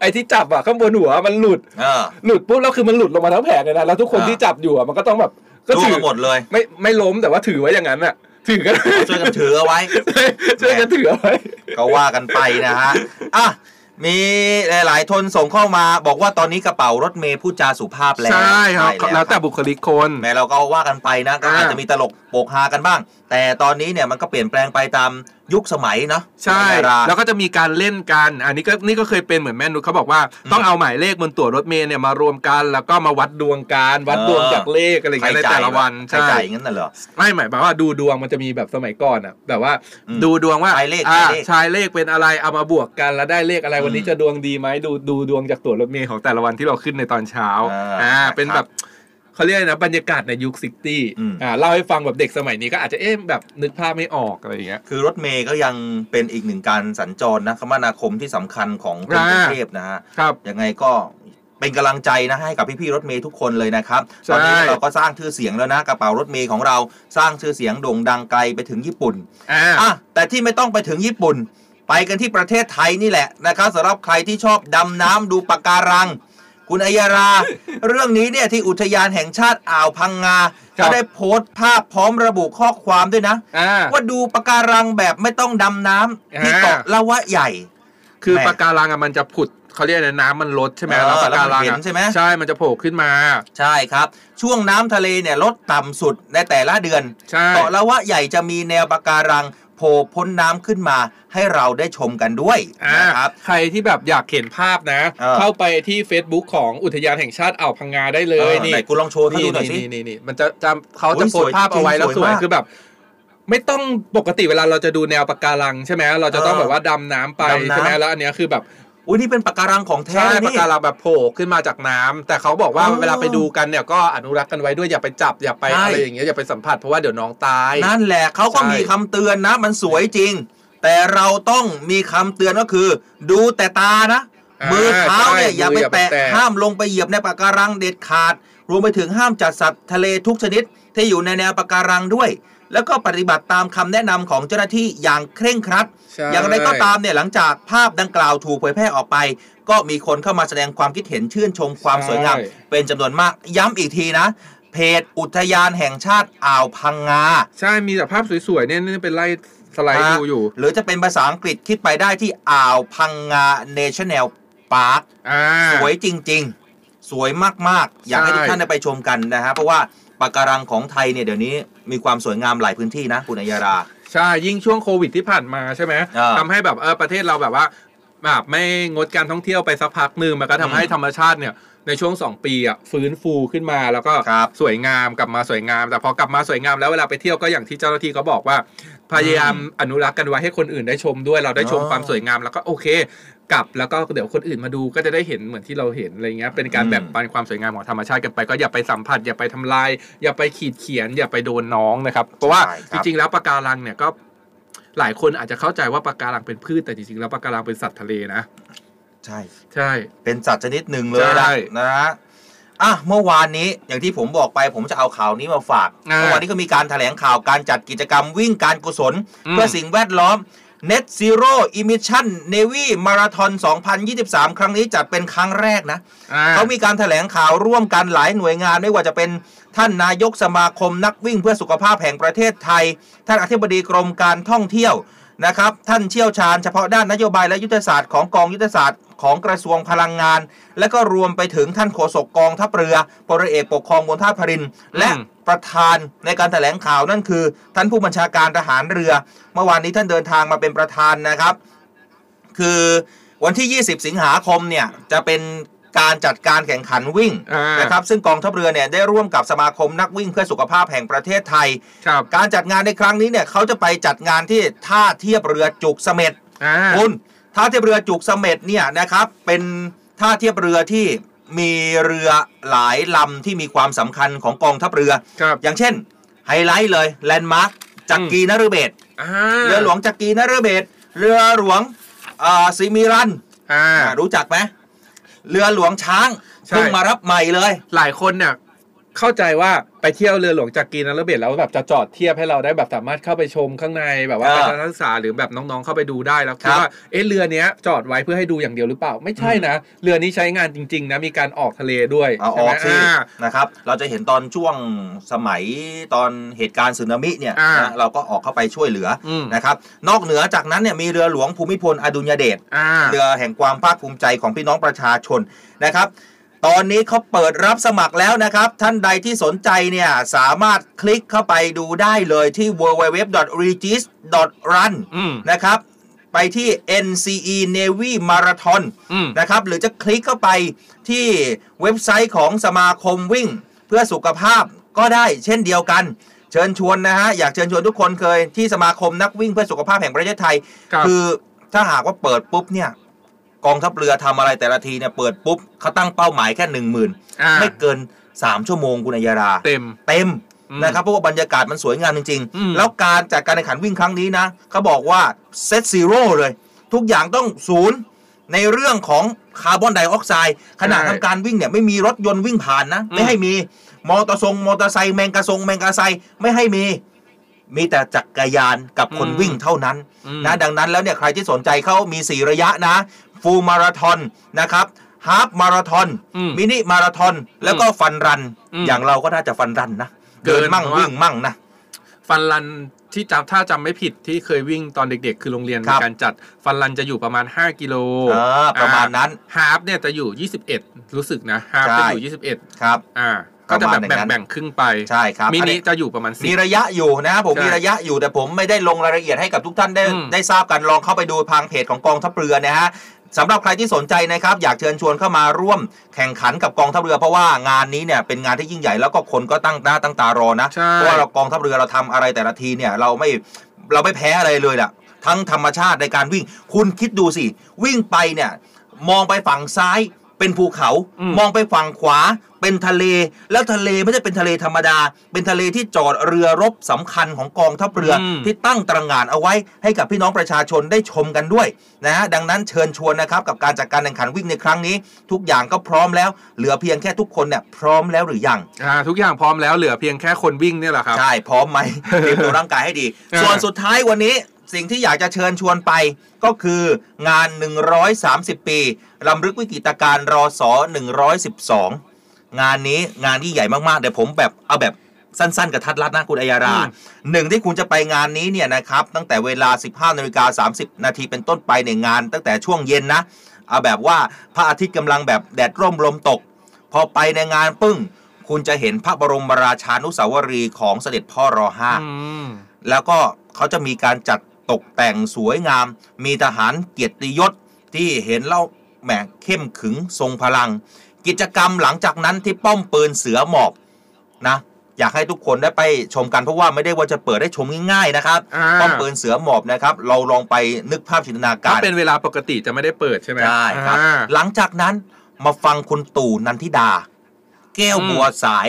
ไอ้ที่จับอะข้างบนหัวมันหลุดเออหลุดปุ๊บแล้วคือมันหลุดลงมาทั้งแผงเลยนะแล้วทุกคนอ่าที่จับอยู่อะมันก็ต้องแบบก็ร่วถืงอกันหมดเลย ไม่ไม่ล้มแต่ว่าถือไว้อย่างนั้นอะถือกันช่วยกันถือเอาไว้ช่วยกันถือเอาไว้ก็ว่ากันไปนะฮะอะ มีหลายๆทนส่งเข้ามาบอกว่าตอนนี้กระเป๋ารถเมย์พูดจาสุภาพแล้วใช่ครับใช่แล้วแต่บุคลิกคนแม้เราก็ว่ากันไปนะก็อ่าอาจจะมีตลกโปกฮากันบ้าง แต่ตอนนี้เนี่ยมันก็เปลี่ยนแปลงไปตาม ยุคสมัยเนาะใช่ดาราแล้วก็จะมีการเล่นกัน อันนี้ก็นี่ก็เคยเป็นเหมือนแม่นุชเขาบอกว่าต้องเอาหมายเลขบนตั๋วรถเมล์เนี่ยมารวมกัน แล้วก็มาวัดดวงการวัดดวงจากเลขอะไรอย่างเงี้ยในแต่ละวันใช่ใช่จ่ายอย่างนั้นน่ะเหรอไม่หมายความว่าดูดวงมันจะมีแบบสมัยก่อนอะแบบว่าอืมดูดวงว่าชายเลขอ่าชายเลขชายเลขเป็นอะไรเอามาบวกกันแล้วได้เลขอะไรวันนี้อืมจะดวงดีไหมดูดูดวงจากตั๋วรถเมล์ของแต่ละวันที่เราขึ้นในตอนเช้าอ่าอ่าเป็นครับแบบ เเขาเรียกอะไรนะบรรยากาศในยุคซิตี้อืม อ่าเล่าให้ฟังแบบเด็กสมัยนี้ก็อาจจะเอ๊ะแบบนึกภาพไม่ออกอะไรอย่างเงี้ย คือรถเมย์ก็ยังเป็นอีกหนึ่งการสัญจรนะคมนาคมที่สำคัญของกรุงอ่าเทพนะฮะ ครับ ยังไงก็เป็นกำลังใจนะให้กับพี่ๆรถเมย์ทุกคนเลยนะครับใช่ ตอนนี้เราก็สร้างชื่อเสียงแล้วนะกระเป๋ารถเมย์ของเราสร้างชื่อเสียงโด่งดังไกลไปถึงญี่ปุ่นอ่า อะแต่ที่ไม่ต้องไปถึงญี่ปุ่น ไปกันที่ประเทศไทยนี่แหละนะครับสำหรับใครที่ชอบดำน้ำดูปะการัง คุณอัยยารา เรื่องนี้เนี่ยที่อุทยานแห่งชาติอ่าวพังงาครับก็ได้โพสต์ภาพพร้อมระบุข้อความด้วยนะอ่าว่าดูปะการังแบบไม่ต้องดำน้ำที่อ่าเกาะละวะใหญ่ คือแหม่ปะการังอะมันจะผุดเขาเรียกอะไรน้ำมันลดใช่ไหมเออแล้วปะการังแล้วมันเห็อะนใช่ไหมใช่ มันจะโผล่ขึ้นมา ใช่ครับ ช่วงน้ำทะเลเนี่ยลดต่ำสุดในแต่ละเดือนใช่เกาะละวะใหญ่จะมีแนวปะการัง โผล่พ้นน้ำขึ้นมาให้เราได้ชมกันด้วยอ่านะครับใครที่แบบอยากเห็นภาพนะเออเข้าไปที่ Facebook ของอุทยานแห่งชาติอ่าวพังงาได้เลเอยอนี่ไหนกูลองโชว์ให้นี่ดูหน่อยสินี่นี่นี่มันจะจะเขาจะอุ๊ยโพสต์ภาพสวยจริงเอาไว้แล้วสวยสวยมากคือแบบไม่ต้องปกติเวลาเราจะดูแนวปะการังใช่ไหมเราจะต้องเออแบบว่าดำน้ำไปดำน้ำใช่ไหมแล้วอันเนี้ยคือแบบ อุ้ยนี่เป็นปะการังของแท้ใช่เลยปะนี่การังแบบโผล่ขึ้นมาจากน้ำแต่เขาบอกว่าอ๋อเวลาไปดูกันเนี่ยก็อนุรักษ์กันไว้ด้วยอย่าไปจับอย่าไปใช่อะไรอย่างเงี้ยอย่าไปสัมผัสเพราะว่าเดี๋ยวน้องตาย นั่นแหละเขาก็ใช่ มีคำเตือนนะ มันสวยจริง แต่เราต้องมีคำเตือนก็คือ ดูแต่ตานะามือเท้าเนี่ยใช่อย่าไปมืแตะห้ามลงไปเหยียบในปะการังเด็ดขาด รวมไปถึงห้ามจัดสัตว์ทะเลทุกชนิดที่อยู่ในแนวปะการังด้วย แล้วก็ปฏิบัติตามคำแนะนำของเจ้าหน้าที่อย่างเคร่งครัดใช่อย่างไรก็ตามเนี่ยหลังจากภาพดังกล่าวถูกเผยแพร่ออกไป ก็มีคนเข้ามาแสดงความคิดเห็นชื่นชมความสวยงามเป็นจำนวนมากย้ำอีกทีนะเพจอุทยานแห่งชาติอ่าวพังงา ใช่มีแต่ภาพสวยๆเนี่ยนี่เป็นไล่สไลด์ดูอยู่ หรือจะเป็นภาษาอังกฤษคิดไปได้ที่อ่าวพังงา National Park อ่าสวยจริงๆ สวยมากๆ อยากให้ใช่ทุกท่านได้ไปชมกันนะฮะเพราะว่าปะการังของไทยเนี่ยเดี๋ยวนี้ มีความสวยงามหลายพื้นที่นะคุณอัยยารา ใช่ยิ่งช่วงโควิดที่ผ่านมาใช่ไหมอ่าทำให้แบบเออประเทศเราแบบว่าแบบไม่งดการท่องเที่ยวไปสักพักหนึ่งมันก็ทำให้อืมธรรมชาติเนี่ยในช่วง2ปีอะฟื้นฟูขึ้นมาแล้วก็ครับสวยงามกลับมาสวยงาม แต่พอกลับมาสวยงามแล้วเวลาไปเที่ยวก็อย่างที่เจ้าหน้าที่เขาบอกว่า พยายามอนุรักษ์กันไว้ให้คนอื่นได้ชมด้วยเราได้ชมอ๋อ ความสวยงามแล้วก็โอเค กลับแล้วก็เดี๋ยวคนอื่นมาดูก็จะได้เห็นเหมือนที่เราเห็นอะไรเงี้ยเป็นการอืมแบ่งปันความสวยงามของธรรมชาติกันไป ก็อย่าไปสัมผัส อย่าไปทำลาย อย่าไปขีดเขียน อย่าไปโดนน้องนะครับ เพราะว่าใช่คจรับริงๆแล้วปะการังเนี่ยก็หลายคนอาจจะเข้าใจว่าปะการังเป็นพืชแต่จริงๆแล้วปะการังเป็นสัตว์ทะเลนะ ใช่ใช่ เป็นสัตว์ชนิดหนึ่งเลยใช่นะนะฮะอะเมื่อวานนี้อย่างที่ผมบอกไปผมจะเอาข่าวนี้มาฝากอ่าเมื่อวานนี้ก็มีการแถลงข่าวการจัดกิจกรรมวิ่งการกุศลอืมเพื่อสิ่งแวดล้อม Net Zero Emission Navy Marathon 2023 ครั้งนี้จัดเป็นครั้งแรกนะอ่เขามีการแถลงข่าวร่วมกันหลายหน่วยงานไม่ว่าจะเป็นท่านนายกสมาคมนักวิ่งเพื่อสุขภาพแห่งประเทศไทย ท่านอธิบดีกรมการท่องเที่ยวนะครับท่านเชี่ยวชาญเฉพาะด้านนโยบายและยุทธศาสตร์ของกองยุทธศาสตร์ของกระทรวงพลังงาน และก็รวมไปถึงท่านโฆษกกองทัพเรือพลเอกปกครองบนท่าพรินทร์และอืม ประธานในการแถลงข่าวนั่นคือ ท่านผู้บัญชาการทหารเรือ เมื่อวานนี้ท่านเดินทางมาเป็นประธานนะครับ คือวันที่ 20 สิงหาคมเนี่ยจะเป็นการจัดการแข่งขันวิ่งอ่านนะครับซึ่งกองทัพเรือเนี่ยได้ร่วมกับสมาคมนักวิ่งเพื่อสุขภาพแห่งประเทศไทยครับการจัดงานในครั้งนี้เนี่ยเขาจะไปจัดงานที่ท่าเทียบเรือจุกเสม็ดอ่าคุณท่าเทียบเรือจุกเสม็ดเนี่ยนะครับเป็นท่าเทียบเรือที่ มีเรือหลายลำที่มีความสำคัญของกองทัพเรือ ครับอย่างเช่น ไฮไลท์เลยแลนด์มาร์คจักรีนฤเบศรอ่าเรือหลวงจักรีนฤเบศรเรือหลวงอ่าซิมิรันอ่า อ่ารู้จักไหมเรือหลวงช้างใช่ เพิ่งมารับใหม่เลย หลายคนเนี่ย เข้าใจว่าไปเที่ยวเรือหลวงจากกีนแล้วเบศแล้วแบบจะจอดเทียบให้เราได้แบบสามารถเข้าไปชมข้างในแบบว่าอ่าไปทัศนศึกษาหรือแบบน้องๆเข้าไปดูได้แล้วคิดครับว่าเอ๊ะเรือเนี้ยจอดไว้เพื่อให้ดูอย่างเดียวหรือเปล่าไม่ใช่นะ เรือนี้ใช้งานจริง ๆ นะมีการออกทะเลด้วยเอาอใช่ไหอมกสิอ่า นะครับ เราจะเห็นตอนช่วงสมัยตอนเหตุการณ์สึนามิเนี่ยอ่านะเราก็ออกเข้าไปช่วยเหลืออมนะครับ นอกเหนือจากนั้นเนี่ยมีเรือหลวงภูมิพลอดุลยเดช อ่า เรือแห่งความภาคภูมิใจของพี่น้องประชาชนนะครับ ตอนนี้เขาเปิดรับสมัครแล้วนะครับ ท่านใดที่สนใจเนี่ยสามารถคลิกเข้าไปดูได้เลยที่ www.regis.run อืมนะครับ ไปที่ NCE Navy Marathon อืมนะครับ หรือจะคลิกเข้าไปที่เว็บไซต์ของสมาคมวิ่ง เพื่อสุขภาพก็ได้เช่นเดียวกันเชิญชวนนะฮะ อยากเชิญชวนทุกคนเคยที่สมาคมนักวิ่งเพื่อสุขภาพแห่งประเทศไทยครับคือถ้าหากว่าเปิดปุ๊บเนี่ย กองทัพเรือทำอะไรแต่ละทีเนี่ยเปิดปุ๊บเขาตั้งเป้าหมายแค่หนึ่งหมื่นอ่าไม่เกิน 3 ชั่วโมงคุณอัยยารา เต็มเต็มอืมนะครับเพราะว่าบรรยากาศมันสวยงามจริงอืมๆแล้วการจัดการแข่งขันวิ่งครั้งนี้นะเขาบอกว่าset zero เลย ทุกอย่างต้องศูนย์ในเรื่องของคาร์บอนไดออกไซด์ขณะทำการวิ่งเนี่ยไม่มีรถยนต์วิ่งผ่านนะ ไม่ให้มีมอเตอร์ทรงมอเตอร์ไซค์แมงกะทรงแมงกะไซไม่ให้มีมีแต่จักรยานกับคนอืมวิ่งเท่านั้นอืมนะดังนั้นแล้วเนี่ยใครที่สนใจเขามี 4 ระยะนะ full marathon นะครับ half marathon อืม mini marathon แล้วก็ fun run อืมอย่างเราก็น่าจะ fun run นะเกิเดินนมั่งเพราะว่าวิ่งมั่งนะฟันรันที่จำถ้าจำไม่ผิดที่เคยวิ่งตอนเด็กๆ คือโรงเรียนคมีรับการจัดฟันรันจะอยู่ประมาณ 5 กิโลเออประมาณนั้นฮาฟเนี่ยจะอยู่ 21 รู้สึกนะฮาฟใช่จะอยู่ 21 ครับอ่าก็จะแบบประมาณอย่างนั้นแบ่งๆครึ่งไปใช่ครับมิอันนินี้จะอยู่ประมาณมี10ระยะอยู่นะผมใช่มีระยะอยู่แต่ผมไม่ได้ลงรายละเอียดให้กับทุกท่านได้อืมได้ทราบกันลองเข้าไปดูทางเพจของกองทัพเรือนะฮะ สำหรับใครที่สนใจนะครับ อยากเชิญชวนเข้ามาร่วมแข่งขันกับกองทัพเรือเพราะว่างานนี้เนี่ยเป็นงานที่ยิ่งใหญ่แล้วก็คนก็ตั้งหน้าตั้งตารอนะใช่ เพราะว่าเรากองทัพเรือเราทำอะไรแต่ละทีเนี่ยเราไม่เราไม่แพ้อะไรเลยล่ะ ทั้งธรรมชาติในการวิ่ง คุณคิดดูสิ วิ่งไปเนี่ย มองไปฝั่งซ้ายเป็นภูเขาอืมมองไปฝั่งขวา เป็นทะเล แล้วทะเลไม่ใช่เป็นทะเลธรรมดา เป็นทะเลที่จอดเรือรบสำคัญของกองทัพเรืออมที่ตั้งตระหง่านเอาไว้ให้กับพี่น้องประชาชนได้ชมกันด้วยนะฮะดังนั้นเชิญชวนนะครับกับการจัดการแข่งขันวิ่งในครั้งนี้ ทุกอย่างก็พร้อมแล้ว เหลือเพียงแค่ทุกคนเนี่ยพร้อมแล้วหรือยังอ่าทุกอย่างพร้อมแล้วเหลือเพียงแค่คนวิ่งเนี่ยแหละครับใช่พร้อมไหมเตรียมตัวร่างกายให้ดีอ่าส่วนสุดท้ายวันนี้สิ่งที่อยากจะเชิญชวนไปก็คืองาน 130 ปีรำลึกวิกฤตการณ์รอสอ112 งานนี้งานที่ใหญ่มากๆเดี๋ยวผมแบบเอาแบบสั้นๆ กับทัดรัดนะคุณอัยาราอืมหนึ่งที่คุณจะไปงานนี้เนี่ยนะครับตั้งแต่เวลา 15นาฬิกา30 นาทีเป็นต้นไปในยงาน ตั้งแต่ช่วงเย็นนะเอาแบบว่าพระอาทิตย์กำลังแบบแดดร่มลมตก พอไปในงานปึ้ง คุณจะเห็นพระบรมราชานุสาวรีย์ของเสด็จพ่อรอห้าอืมแล้วก็เขาจะมีการจัดตกแต่งสวยงาม มีทหารเกียรติยศที่เห็นแล้วแหมเข้มขึงทรงพลัง กิจกรรมหลังจากนั้นที่ป้อมปืนเสือหมอบนะอยากให้ทุกคนได้ไปชมกันเพราะว่าไม่ได้ว่าจะเปิดได้ชมง่ายๆนะครับอ่า ป้อมปืนเสือหมอบนะครับ เราลองไปนึกภาพจินตนากาถ้าร เป็นเวลาปกติจะไม่ได้เปิดใช่ไหมใช่ครับ อ่า หลังจากนั้นมาฟังคุณตู่นันทิดา แก้วอืม บัวสาย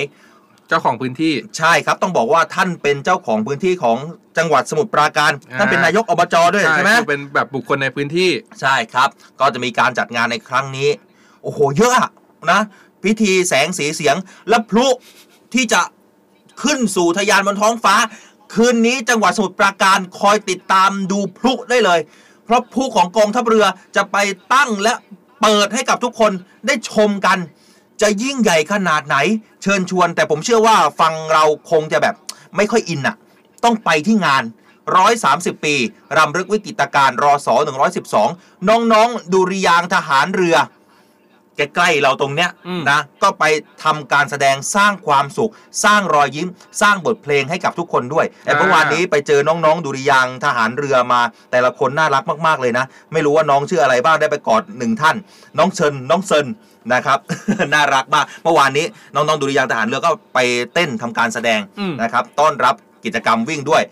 เจ้าของพื้นที่ ใช่ครับ ต้องบอกว่าท่านเป็นเจ้าของพื้นที่ของจังหวัดสมุทรปราการอ่า ท่านเป็นนายกอบจด้วยใช่ไหมคือเป็นแบบบุคคลในพื้นที่ ใช่ครับ ก็จะมีการจัดงานในครั้งนี้ โอ้โห เยอะอะ นะพิธีแสงสีเสียงและพลุที่จะขึ้นสู่ทะยานบนท้องฟ้า คืนนี้จังหวัดสมุทรปราการคอยติดตามดูพลุได้เลย เพราะพลุของกองทัพเรือจะไปตั้งและเปิดให้กับทุกคนได้ชมกัน จะยิ่งใหญ่ขนาดไหน เชิญชวน แต่ผมเชื่อว่าฟังเราคงจะแบบไม่ค่อยอินอะต้องไปที่งาน 130 ปี รำลึกวิกฤตการณ์รอสอ112 น้องๆ ดุริยางทหารเรือ ใกล้ๆเราตรงเนี้ยอืมนะก็ไปทำการแสดงสร้างความสุข สร้างรอยยิ้ม สร้างบทเพลงให้กับทุกคนด้วยแต่เมื่อวานนี้ไปเจอน้องๆดุริยางค์ทหารเรือมา แต่ละคนน่ารักมากๆเลยนะ ไม่รู้ว่าน้องชื่ออะไรบ้างได้ไปกอดหนึ่งท่าน น้องเชิญน้องเซินนะครับ น่ารักมากเมื่อวานนี้น้องๆดุริยางค์ทหารเรือก็ไปเต้นทำการแสดงอืมนะครับ ต้อนรับกิจกรรมวิ่งด้วย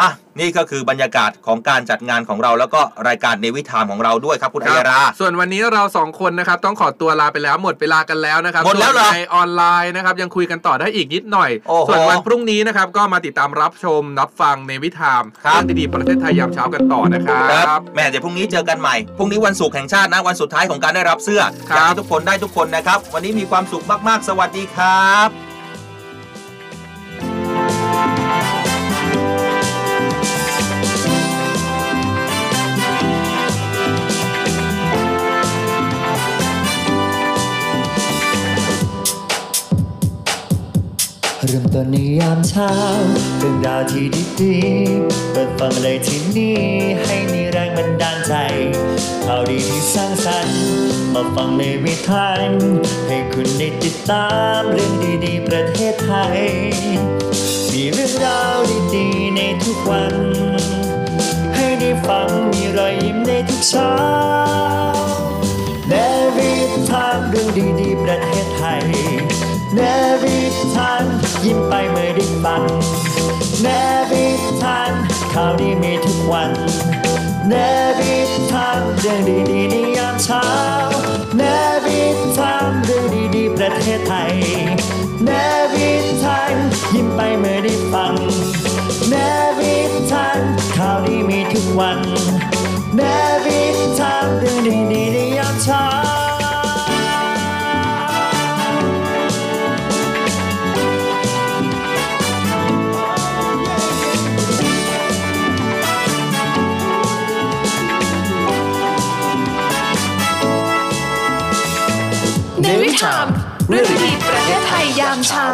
อะนี่ก็คือบรรยากาศของการจัดงานของเราแล้วก็รายการเนวิทามของเราด้วยครับคุณอัยรา ส่วนวันนี้เราสองคนนะครับต้องขอตัวลาไปแล้วหมดเวลากันแล้วนะครับหมดแล้วเหรอส่นในออนไลน์นะครับยังคุยกันต่อได้อีกนิดหน่อย โอ้โหส่วนวันพรุ่งนี้นะครับก็มาติดตามรับชมรับฟังในวิถามครับ เรื่องดีๆประเทศไทยยามเช้ากันต่อนะครับแม่เดี๋ยวพรุ่งนี้เจอกันใหม่ พรุ่งนี้วันศุกร์แห่งชาตินะ วันสุดท้ายของการได้รับเสื้อครับอยากให้ทุกคนได้ทุกคนนะครับ วันนี้มีความสุขมากๆ สวัสดีครับ เริ่มต้นในยามเช้าเรื่องราวที่ดีๆเปิดฟังเลยที่นี่ให้มีแรงบันดาลใจข่าวดีที่สร้างสรรค์มาฟังในวิถีให้คุณได้ติดตามเรื่องดีๆ ประเทศไทย มีเรื่องราวดีๆในทุกวัน ให้ได้ฟังมีรอยยิ้มในทุกเช้าเนวิทานเรื่องดีๆ ประเทศไทย เนวิทันยิ้มไปเมื่อได้ฟังเนวิทันข่าวดีมีทุกวันเนวิทันเรื่องดีๆในยามเช้าเนวิทันเรื่องดีๆประเทศไทยเนวิทันยิ้มไปเมื่อได้ฟังเนวิทันข่าวดีมีทุกวันเนวิทันเรื่องดีๆในยามเช้า ชามเรื่องดีประเทศไทยยามเช้า